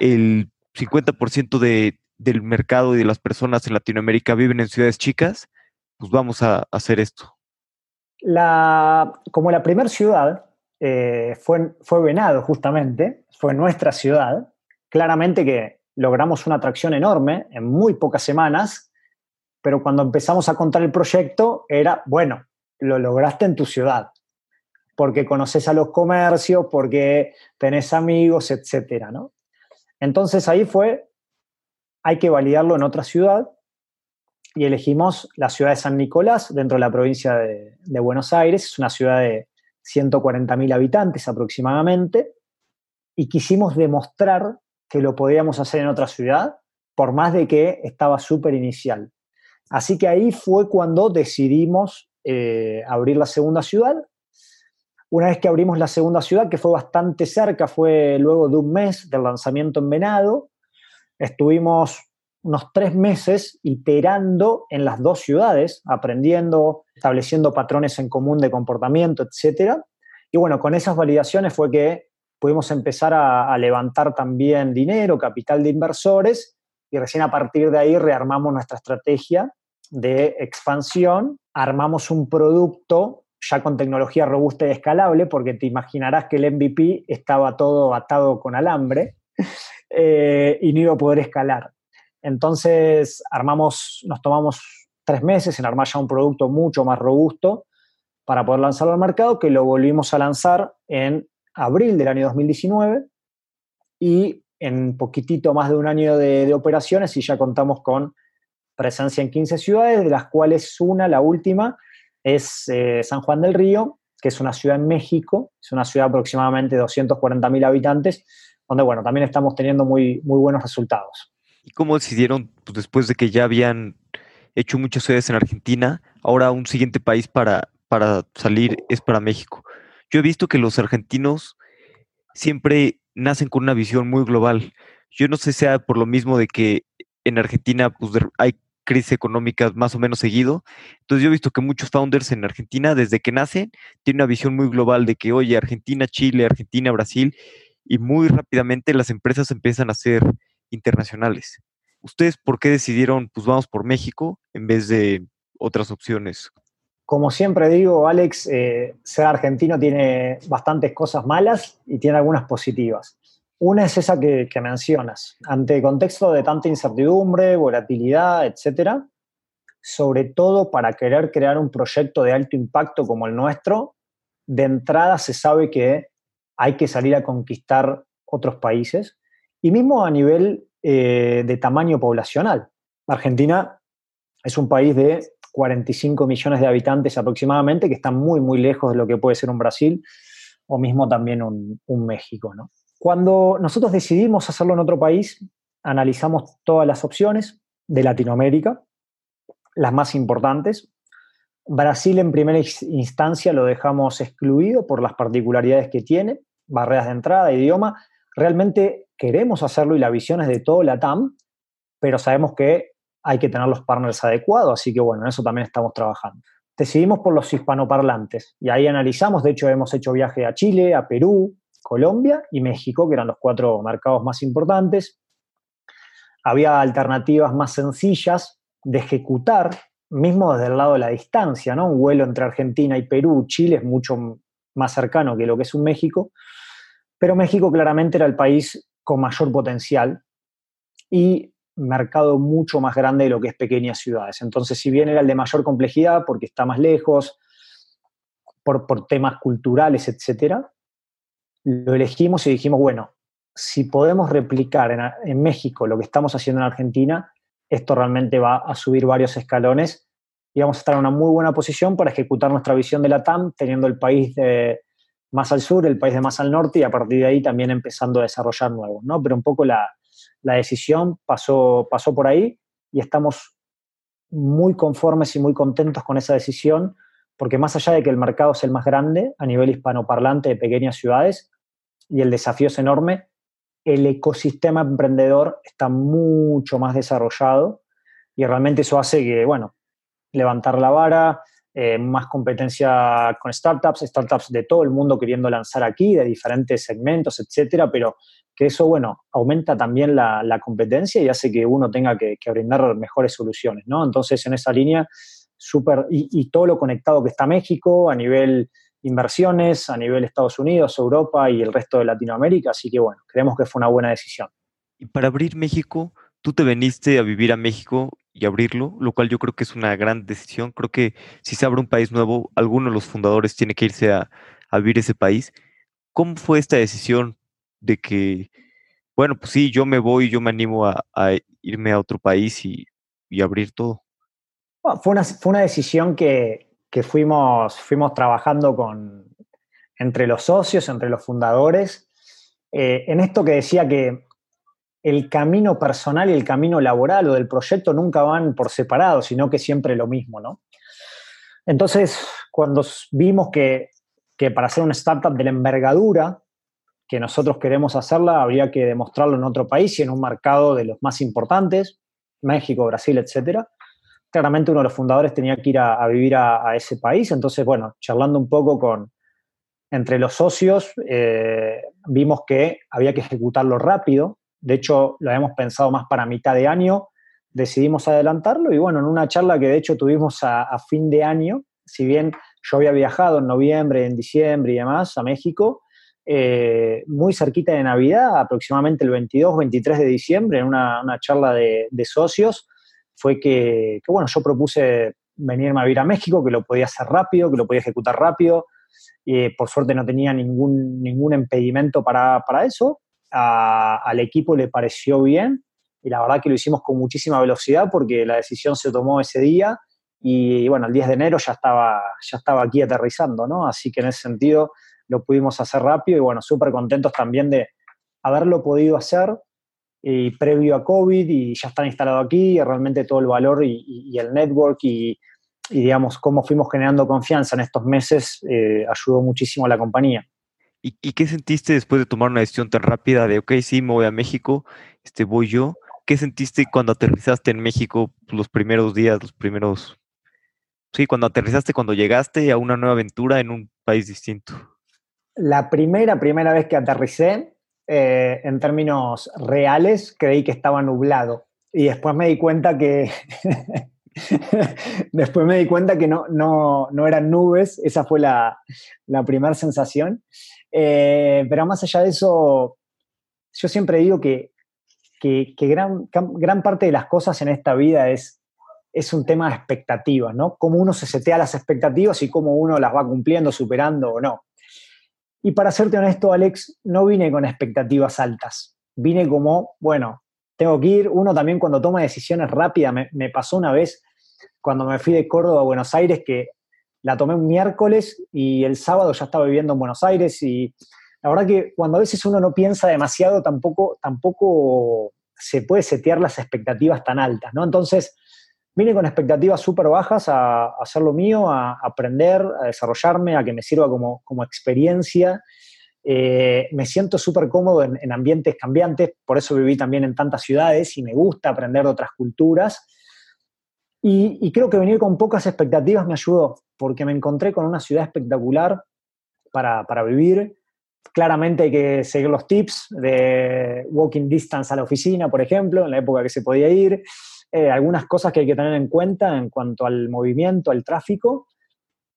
el 50% de, del mercado y de las personas en Latinoamérica viven en ciudades chicas, pues vamos a hacer esto? La, como la primera ciudad eh, fue, fue Venado, justamente, fue nuestra ciudad, claramente que logramos una atracción enorme en muy pocas semanas, pero cuando empezamos a contar el proyecto era, bueno, lo lograste en tu ciudad, porque conoces a los comercios, porque tenés amigos, etcétera, ¿no? Entonces ahí fue, hay que validarlo en otra ciudad y elegimos la ciudad de San Nicolás, dentro de la provincia de, de Buenos Aires, es una ciudad de 140.000 habitantes aproximadamente, y quisimos demostrar que lo podíamos hacer en otra ciudad, por más de que estaba súper inicial. Así que ahí fue cuando decidimos eh, abrir la segunda ciudad. Una vez que abrimos la segunda ciudad, que fue bastante cerca, fue luego de un mes del lanzamiento en estuvimos unos tres meses iterando en las dos ciudades, aprendiendo, estableciendo patrones en común de comportamiento, etc. Y bueno, con esas validaciones fue que pudimos empezar a, levantar también dinero, capital de inversores, y recién a partir de ahí rearmamos nuestra estrategia de expansión, armamos un producto ya con tecnología robusta y escalable, porque te imaginarás que el MVP estaba todo atado con alambre [LAUGHS] eh, y no iba a poder escalar. Entonces, armamos, nos tomamos tres meses en armar ya un producto mucho más robusto para poder lanzarlo al mercado, que lo volvimos a lanzar en abril del año 2019 y en poquitito más de un año de, operaciones y ya contamos con presencia en 15 ciudades, de las cuales una, la última, es eh, San Juan del Río, que es una ciudad en México, es una ciudad aproximadamente de 240.000 habitantes, donde, bueno, también estamos teniendo muy, muy buenos resultados. ¿Y cómo decidieron, pues, después de que ya habían hecho muchas ciudades en Argentina, ahora un siguiente país para, para salir es para México? Yo he visto que los argentinos siempre nacen con una visión muy global. Yo no sé si sea por lo mismo de que en Argentina pues, hay crisis económicas más o menos seguido. Entonces yo he visto que muchos founders en Argentina, desde que nacen, tienen una visión muy global de que, oye, Argentina, Chile, Argentina, Brasil, y muy rápidamente las empresas empiezan a ser internacionales. ¿Ustedes por qué decidieron, pues vamos por México en vez de otras opciones? Como siempre digo, Alex, eh, ser argentino tiene bastantes cosas malas y tiene algunas positivas. Una es esa que, mencionas. Ante contexto de tanta incertidumbre, volatilidad, etcétera, sobre todo para querer crear un proyecto de alto impacto como el nuestro, de entrada se sabe que hay que salir a conquistar otros países y mismo a nivel eh, de tamaño poblacional. Argentina es un país de 45 millones de habitantes aproximadamente, que está muy, muy lejos de lo que puede ser un Brasil o mismo también un, México. Cuando nosotros decidimos hacerlo en otro país, analizamos todas las opciones de Latinoamérica, las más importantes. Brasil en primera instancia lo dejamos excluido por las particularidades que tiene, barreras de entrada, idioma. Realmente queremos hacerlo y la visión es de todo la TAM, pero sabemos que hay que tener los partners adecuados, así que bueno, en eso también estamos trabajando. Decidimos por los hispanoparlantes y ahí analizamos, de hecho hemos hecho viaje a Chile, a Perú, Colombia y México, que eran los cuatro mercados más importantes. Había alternativas más sencillas de ejecutar, mismo desde el lado de la distancia, ¿no? Un vuelo entre Argentina y Perú, Chile es mucho más cercano que lo que es un México, pero México claramente era el país con mayor potencial y mercado mucho más grande de lo que es pequeñas ciudades. Entonces, si bien era el de mayor complejidad porque está más lejos, por, temas culturales, etcétera, lo elegimos y dijimos, bueno, si podemos replicar en, en, México lo que estamos haciendo en Argentina, esto realmente va a subir varios escalones y vamos a estar en una muy buena posición para ejecutar nuestra visión de la TAM, teniendo el país de, más al sur, el país de más al norte y a partir de ahí también empezando a desarrollar nuevos, ¿no? Pero un poco la, decisión pasó, pasó por ahí y estamos muy conformes y muy contentos con esa decisión porque más allá de que el mercado es el más grande a nivel hispanoparlante de pequeñas ciudades y el desafío es enorme, el ecosistema emprendedor está mucho más desarrollado y realmente eso hace que, bueno, levantar la vara, eh, más competencia con startups, startups de todo el mundo queriendo lanzar aquí, de diferentes segmentos, etcétera, pero que eso, bueno, aumenta también la, competencia y hace que uno tenga que, brindar mejores soluciones, ¿no? Entonces, en esa línea, súper, y, todo lo conectado que está México a nivel inversiones, a nivel Estados Unidos, Europa y el resto de Latinoamérica, así que, bueno, creemos que fue una buena decisión. Y para abrir México, tú te veniste a vivir a México y abrirlo, lo cual yo creo que es una gran decisión. Creo que si se abre un país nuevo, alguno de los fundadores tiene que irse a, vivir ese país. ¿Cómo fue esta decisión de que, bueno, pues sí, yo me voy, yo me animo a, irme a otro país y, abrir todo? fue, una, fue una decisión que, fuimos, fuimos trabajando con, entre los socios, entre los fundadores, eh, en esto que decía que el camino personal y el camino laboral o del proyecto nunca van por separado, sino que siempre lo mismo, ¿no? Entonces, cuando vimos que, para hacer una startup de la envergadura que nosotros queremos hacerla, habría que demostrarlo en otro país y en un mercado de los más importantes, México, Brasil, etcétera. Claramente uno de los fundadores tenía que ir a, vivir a, ese país, entonces, bueno, charlando un poco con, entre los socios, eh, vimos que había que ejecutarlo rápido, de hecho, lo habíamos pensado más para mitad de año, decidimos adelantarlo y bueno, en una charla que de hecho tuvimos a, fin de año, si bien yo había viajado en noviembre, en diciembre y demás a México, eh, muy cerquita de Navidad, aproximadamente el 22, 23 de diciembre, en una, charla de, socios, fue que, bueno, yo propuse venirme a vivir a México, que lo podía hacer rápido, que lo podía ejecutar rápido, y por suerte no tenía ningún, ningún impedimento para, para eso, al equipo le pareció bien y la verdad que lo hicimos con muchísima velocidad porque la decisión se tomó ese día y bueno, el 10 de enero ya estaba, ya estaba aquí aterrizando, ¿no? Así que en ese sentido lo pudimos hacer rápido y bueno, súper contentos también de haberlo podido hacer y previo a COVID y ya están instalados aquí, y realmente todo el valor y, el network y, digamos cómo fuimos generando confianza en estos meses eh, ayudó muchísimo a la compañía. ¿Y, qué sentiste después de tomar una decisión tan rápida de, ok, sí, me voy a México, este, voy yo? ¿Qué sentiste cuando aterrizaste en México los primeros días, los primeros... Sí, cuando aterrizaste, cuando llegaste a una nueva aventura en un país distinto? La primera, primera vez que aterricé, eh, en términos reales, creí que estaba nublado. Y después me di cuenta que. [LAUGHS] después me di cuenta que no, no, no eran nubes. Esa fue la, la primera sensación. Eh, pero más allá de eso, yo siempre digo que, que, gran, gran parte de las cosas en esta vida es, es un tema de expectativas, ¿no? Cómo uno se setea las expectativas y cómo uno las va cumpliendo, superando o no. Y para serte honesto, Alex, no vine con expectativas altas. Vine como, bueno, tengo que ir. Uno también cuando toma decisiones rápidas, me, pasó una vez cuando me fui de Córdoba a Buenos Aires que la tomé un miércoles y el sábado ya estaba viviendo en Buenos Aires y la verdad que cuando a veces uno no piensa demasiado tampoco, tampoco se puede setear las expectativas tan altas, ¿no? Entonces, Vine con expectativas súper bajas a, hacer lo mío, a, aprender, a desarrollarme, a que me sirva como, experiencia. Eh, me siento súper cómodo en, ambientes cambiantes, por eso viví también en tantas ciudades y me gusta aprender de otras culturas. Y, creo que venir con pocas expectativas me ayudó, porque me encontré con una ciudad espectacular para, para vivir. Claramente hay que seguir los tips de walking distance a la oficina, por ejemplo, en la época que se podía ir. Eh, algunas cosas que hay que tener en cuenta en cuanto al movimiento, al tráfico,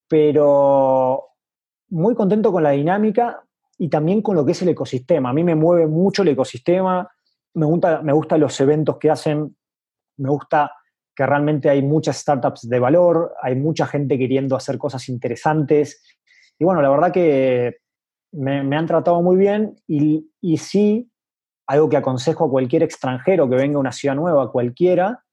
pero muy contento con la dinámica y también con lo que es el ecosistema. A mí me mueve mucho el ecosistema, me gusta, me gustan los eventos que hacen, me gusta que realmente hay muchas startups de valor, hay mucha gente queriendo hacer cosas interesantes. Y bueno, la verdad que me, han tratado muy bien y, y sí algo que aconsejo a cualquier extranjero que venga a una ciudad nueva, cualquiera,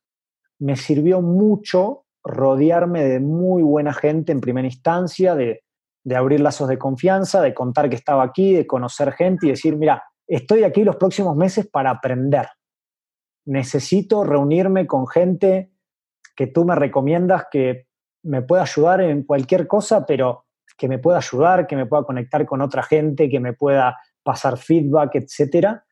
me sirvió mucho rodearme de muy buena gente en primera instancia, de, abrir lazos de confianza, de contar que estaba aquí, de conocer gente y decir, mira, estoy aquí los próximos meses para aprender. Necesito reunirme con gente que tú me recomiendas que me pueda ayudar en cualquier cosa, pero que me pueda ayudar, que me pueda conectar con otra gente, que me pueda pasar feedback, etcétera.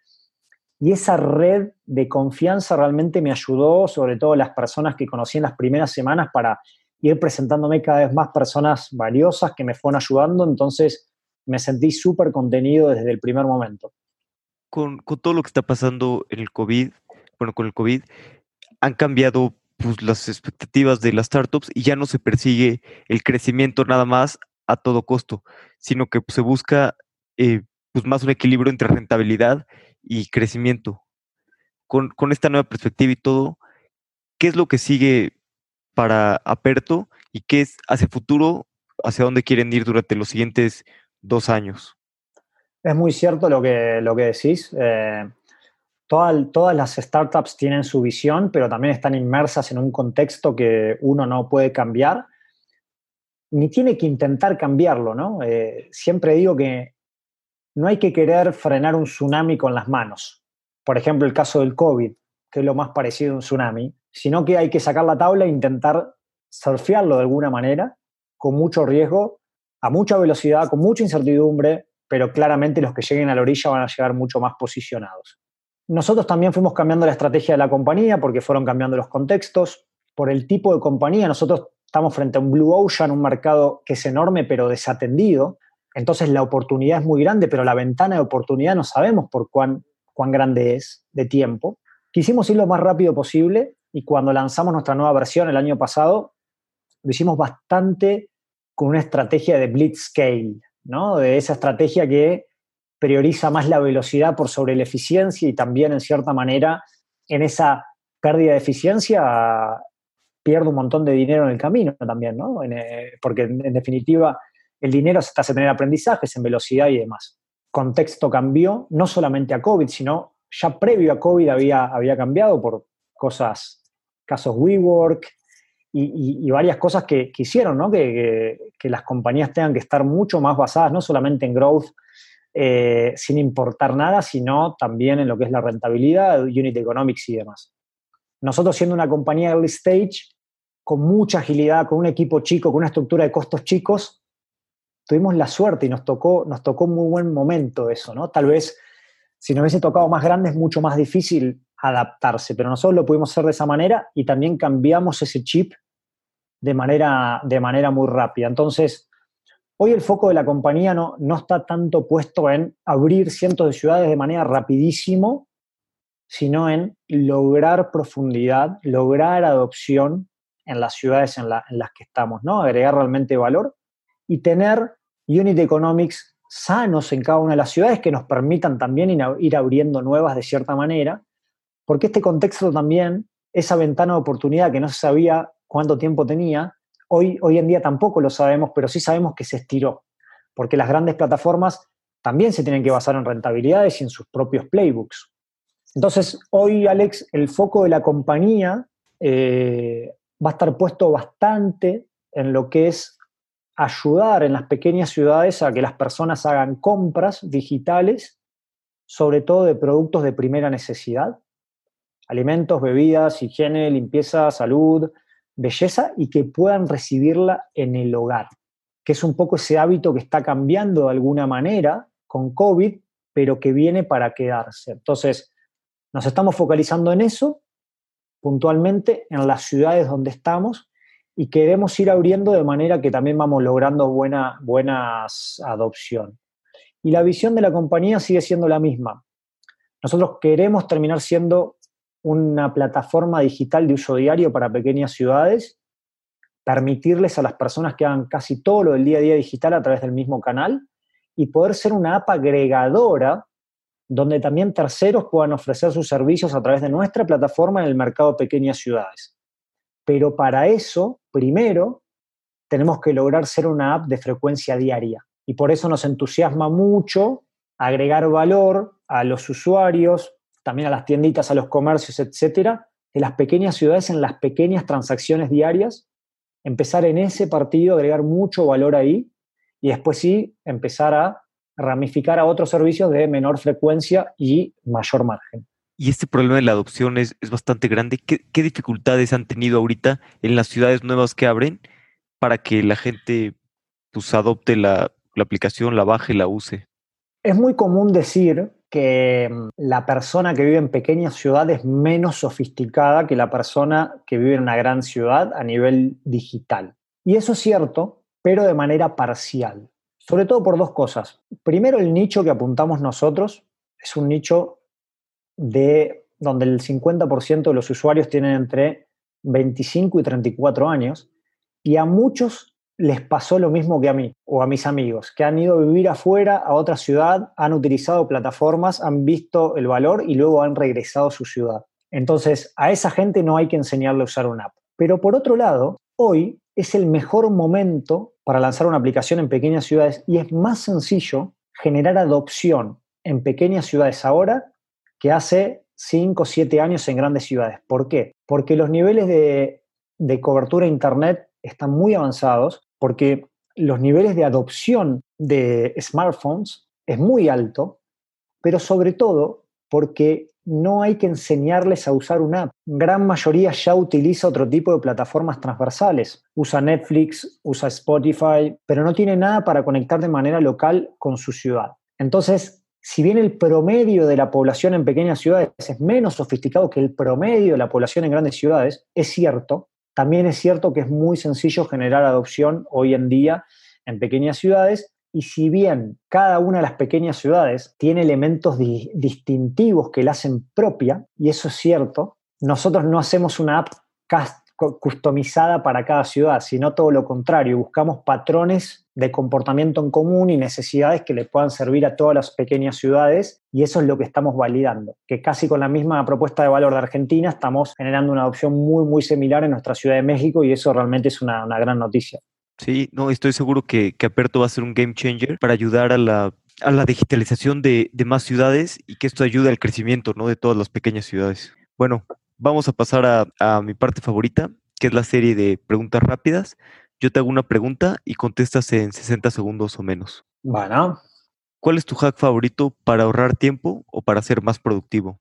Y esa red de confianza realmente me ayudó, sobre todo las personas que conocí en las primeras semanas, para ir presentándome cada vez más personas valiosas que me fueron ayudando. Entonces me sentí súper contenido desde el primer momento. Con, todo lo que está pasando en el COVID, bueno, con el COVID, han cambiado pues, las expectativas de las startups y ya no se persigue el crecimiento nada más a todo costo, sino que se busca eh, pues, más un equilibrio entre rentabilidad y crecimiento. Con, esta nueva perspectiva y todo, ¿qué es lo que sigue para Aperto y qué es hacia futuro, hacia dónde quieren ir durante los siguientes dos años? Es muy cierto lo que, lo que decís. Eh, todas las startups tienen su visión, pero también están inmersas en un contexto que uno no puede cambiar, ni tiene que intentar cambiarlo, ¿no? Eh, siempre digo que no hay que querer frenar un tsunami con las manos. Por ejemplo, el caso del COVID, que es lo más parecido a un tsunami, sino que hay que sacar la tabla e intentar surfearlo de alguna manera, con mucho riesgo, a mucha velocidad, con mucha incertidumbre, pero claramente los que lleguen a la orilla van a llegar mucho más posicionados. Nosotros también fuimos cambiando la estrategia de la compañía porque fueron cambiando los contextos. Por el tipo de compañía, nosotros estamos frente a un Blue Ocean, un mercado que es enorme pero desatendido. Entonces la oportunidad es muy grande, pero la ventana de oportunidad no sabemos por cuán, cuán grande es de tiempo. Quisimos ir lo más rápido posible y cuando lanzamos nuestra nueva versión el año pasado, lo hicimos bastante con una estrategia de blitzscale, ¿no? de esa estrategia que prioriza más la velocidad por sobre la eficiencia y también, en cierta manera, en esa pérdida de eficiencia pierde un montón de dinero en el camino también, ¿no? Eh, porque en definitiva el dinero se te hace tener aprendizajes en velocidad y demás. contexto cambió, no solamente a COVID, sino ya previo a COVID había, había cambiado por cosas, casos WeWork y, y, varias cosas que, hicieron, ¿no? Que, que, las compañías tengan que estar mucho más basadas, no solamente en growth, eh, sin importar nada, sino también en lo que es la rentabilidad, unit economics y demás. Nosotros siendo una compañía early stage, con mucha agilidad, con un equipo chico, con una estructura de costos chicos, tuvimos la suerte y nos tocó, nos tocó muy buen momento eso, ¿no? Tal vez si nos hubiese tocado más grande es mucho más difícil adaptarse, pero nosotros lo pudimos hacer de esa manera y también cambiamos ese chip de manera, de manera muy rápida. Entonces, hoy el foco de la compañía no, no está tanto puesto en abrir cientos de ciudades de manera rapidísimo, sino en lograr profundidad, lograr adopción en las ciudades en, las que estamos, ¿no? Agregar realmente valor y tener unit economics sanos en cada una de las ciudades que nos permitan también ir abriendo nuevas de cierta manera, porque este contexto también, esa ventana de oportunidad que no se sabía cuánto tiempo tenía, hoy, hoy en día tampoco lo sabemos, pero sí sabemos que se estiró, porque las grandes plataformas también se tienen que basar en rentabilidades y en sus propios playbooks. Entonces, hoy, Alex, el foco de la compañía eh, va a estar puesto bastante en lo que es ayudar en las pequeñas ciudades a que las personas hagan compras digitales, sobre todo de productos de primera necesidad, alimentos, bebidas, higiene, limpieza, salud, belleza, y que puedan recibirla en el hogar, que es un poco ese hábito que está cambiando de alguna manera con COVID, pero que viene para quedarse. Entonces, nos estamos focalizando en eso, puntualmente en las ciudades donde estamos, y queremos ir abriendo de manera que también vamos logrando buena buenas adopción. Y la visión de la compañía sigue siendo la misma. Nosotros queremos terminar siendo una plataforma digital de uso diario para pequeñas ciudades, permitirles a las personas que hagan casi todo lo del día a día digital a través del mismo canal y poder ser una app agregadora donde también terceros puedan ofrecer sus servicios a través de nuestra plataforma en el mercado de pequeñas ciudades. Pero para eso, primero, tenemos que lograr ser una app de frecuencia diaria. Y por eso nos entusiasma mucho agregar valor a los usuarios, también a las tienditas, a los comercios, etcétera, de las pequeñas ciudades en las pequeñas transacciones diarias, empezar en ese partido, agregar mucho valor ahí y después sí empezar a ramificar a otros servicios de menor frecuencia y mayor margen y este problema de la adopción es, bastante grande. ¿Qué, dificultades han tenido ahorita en las ciudades nuevas que abren para que la gente pues adopte la, la aplicación, la baje, la use? Es muy común decir que mm, la persona que vive en pequeñas ciudades es menos sofisticada que la persona que vive en una gran ciudad a nivel digital. Y eso es cierto, pero de manera parcial. Sobre todo por dos cosas. Primero, el nicho que apuntamos nosotros es un nicho de donde el 50% de los usuarios tienen entre 25 y 34 años, y a muchos les pasó lo mismo que a mí o a mis amigos, que han ido a vivir afuera, a otra ciudad, han utilizado plataformas, han visto el valor y luego han regresado a su ciudad. Entonces, a esa gente no hay que enseñarle a usar una app. Pero por otro lado, hoy es el mejor momento para lanzar una aplicación en pequeñas ciudades y es más sencillo generar adopción en pequeñas ciudades ahora que hace 5 o 7 años en grandes ciudades. ¿Por qué? Porque los niveles de, cobertura Internet están muy avanzados, porque los niveles de adopción de smartphones es muy alto, pero sobre todo porque no hay que enseñarles a usar una app. Gran mayoría ya utiliza otro tipo de plataformas transversales. Usa Netflix, usa Spotify, pero no tiene nada para conectar de manera local con su ciudad. Entonces, si bien el promedio de la población en pequeñas ciudades es menos sofisticado que el promedio de la población en grandes ciudades, es cierto, también es cierto que es muy sencillo generar adopción hoy en día en pequeñas ciudades y si bien cada una de las pequeñas ciudades tiene elementos distintivos que la hacen propia, y eso es cierto, nosotros no hacemos una app customizada para cada ciudad, sino todo lo contrario, buscamos patrones de comportamiento en común y necesidades que le puedan servir a todas las pequeñas ciudades y eso es lo que estamos validando, que casi con la misma propuesta de valor de Argentina estamos generando una adopción muy, muy similar en nuestra Ciudad de México y eso realmente es una, gran noticia. Sí, no, estoy seguro que, que Aperto va a ser un game changer para ayudar a la a la digitalización de, más ciudades y que esto ayude al crecimiento ¿no? de todas las pequeñas ciudades. Bueno, vamos a pasar a, a mi parte favorita, que es la serie de preguntas rápidas. Yo te hago una pregunta y contestas en 60 segundos o menos. Bueno. ¿Cuál es tu hack favorito para ahorrar tiempo o para ser más productivo?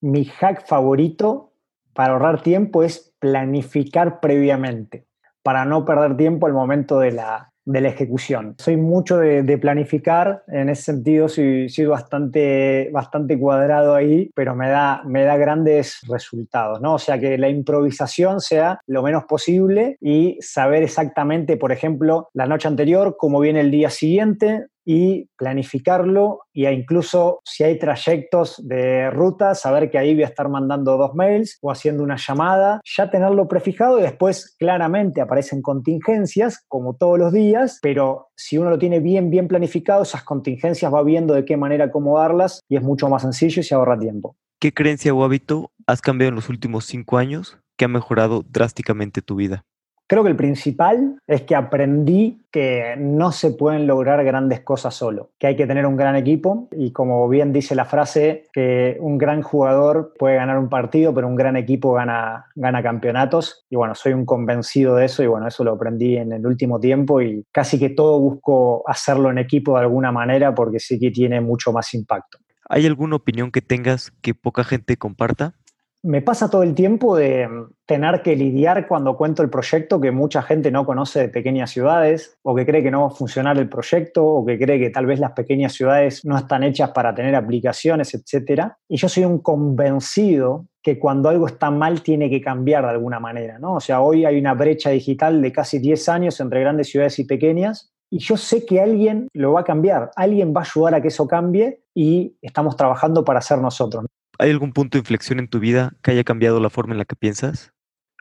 Mi hack favorito para ahorrar tiempo es planificar previamente, para no perder tiempo al momento de la, de la ejecución. Soy mucho de, planificar, en ese sentido soy, soy, bastante, bastante cuadrado ahí, pero me da, me da grandes resultados, ¿no? O sea, que la improvisación sea lo menos posible y saber exactamente, por ejemplo, la noche anterior, cómo viene el día siguiente, y planificarlo y incluso si hay trayectos de ruta, saber que ahí voy a estar mandando dos mails o haciendo una llamada, ya tenerlo prefijado y después claramente aparecen contingencias como todos los días, pero si uno lo tiene bien, bien planificado, esas contingencias va viendo de qué manera acomodarlas y es mucho más sencillo y se ahorra tiempo. ¿Qué creencia o hábito has cambiado en los últimos cinco años que ha mejorado drásticamente tu vida? Creo que el principal es que aprendí que no se pueden lograr grandes cosas solo, que hay que tener un gran equipo y como bien dice la frase, que un gran jugador puede ganar un partido, pero un gran equipo gana, campeonatos. Y bueno, soy un convencido de eso y bueno, eso lo aprendí en el último tiempo y casi que todo busco hacerlo en equipo de alguna manera porque sí que tiene mucho más impacto. ¿Hay alguna opinión que tengas que poca gente comparta? Me pasa todo el tiempo de tener que lidiar cuando cuento el proyecto que mucha gente no conoce de pequeñas ciudades o que cree que no va a funcionar el proyecto o que cree que tal vez las pequeñas ciudades no están hechas para tener aplicaciones, etc. Y yo soy un convencido que cuando algo está mal tiene que cambiar de alguna manera, ¿no? O sea, hoy hay una brecha digital de casi 10 años entre grandes ciudades y pequeñas y yo sé que alguien lo va a cambiar, alguien va a ayudar a que eso cambie y estamos trabajando para ser nosotros. ¿Hay algún punto de inflexión en tu vida que haya cambiado la forma en la que piensas?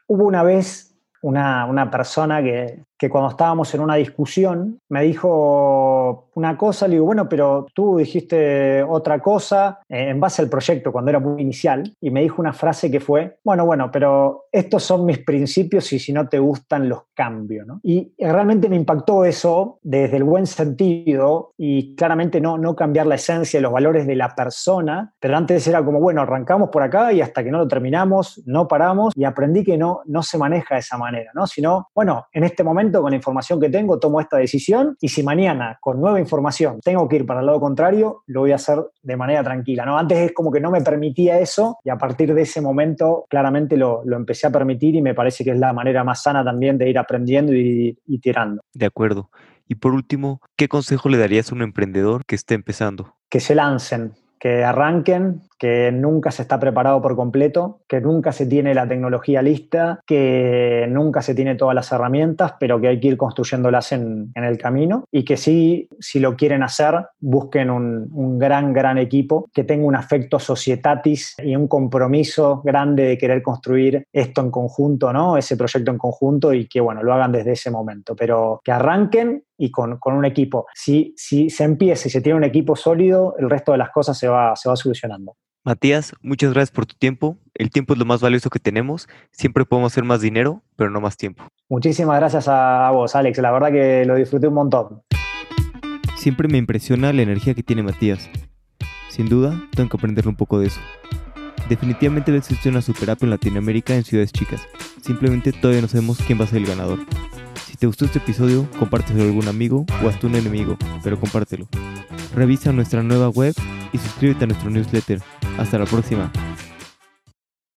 Hubo una vez una, una persona que, que cuando estábamos en una discusión me dijo una cosa, le digo, bueno, pero tú dijiste otra cosa eh, en base al proyecto cuando era muy inicial, y me dijo una frase que fue, bueno, bueno, pero estos son mis principios y si no te gustan los cambio, ¿no? Y realmente me impactó eso desde el buen sentido y claramente no, no cambiar la esencia, los valores de la persona, pero antes era como, bueno, arrancamos por acá y hasta que no lo terminamos, no paramos y aprendí que no, no se maneja de esa manera, ¿no? Sino, bueno, en este momento con la información que tengo, tomo esta decisión y si mañana con nueva información tengo que ir para el lado contrario, lo voy a hacer de manera tranquila. ¿no? Antes es como que no me permitía eso y a partir de ese momento claramente lo, empecé a permitir y me parece que es la manera más sana también de ir aprendiendo y, y tirando. De acuerdo. Y por último, ¿qué consejo le darías a un emprendedor que esté empezando? Que se lancen, que arranquen, que nunca se está preparado por completo, que nunca se tiene la tecnología lista, que nunca se tiene todas las herramientas, pero que hay que ir construyéndolas en, en el camino y que sí, si lo quieren hacer, busquen un, un, gran, gran equipo que tenga un afecto societatis y un compromiso grande de querer construir esto en conjunto, ¿no? Ese proyecto en conjunto y que, bueno, lo hagan desde ese momento, pero que arranquen y con, con un equipo. Si, si se empieza y se tiene un equipo sólido, el resto de las cosas se va, se va solucionando. Matías, muchas gracias por tu tiempo. El tiempo es lo más valioso que tenemos. Siempre podemos hacer más dinero, pero no más tiempo. Muchísimas gracias a vos, Alex. La verdad que lo disfruté un montón. Siempre me impresiona la energía que tiene Matías. Sin duda, tengo que aprender un poco de eso. Definitivamente debe existir una super app en Latinoamérica en ciudades chicas. Simplemente todavía no sabemos quién va a ser el ganador. Si te gustó este episodio, compártelo a algún amigo o hasta un enemigo, pero compártelo. Revisa nuestra nueva web y suscríbete a nuestro newsletter. Hasta la próxima.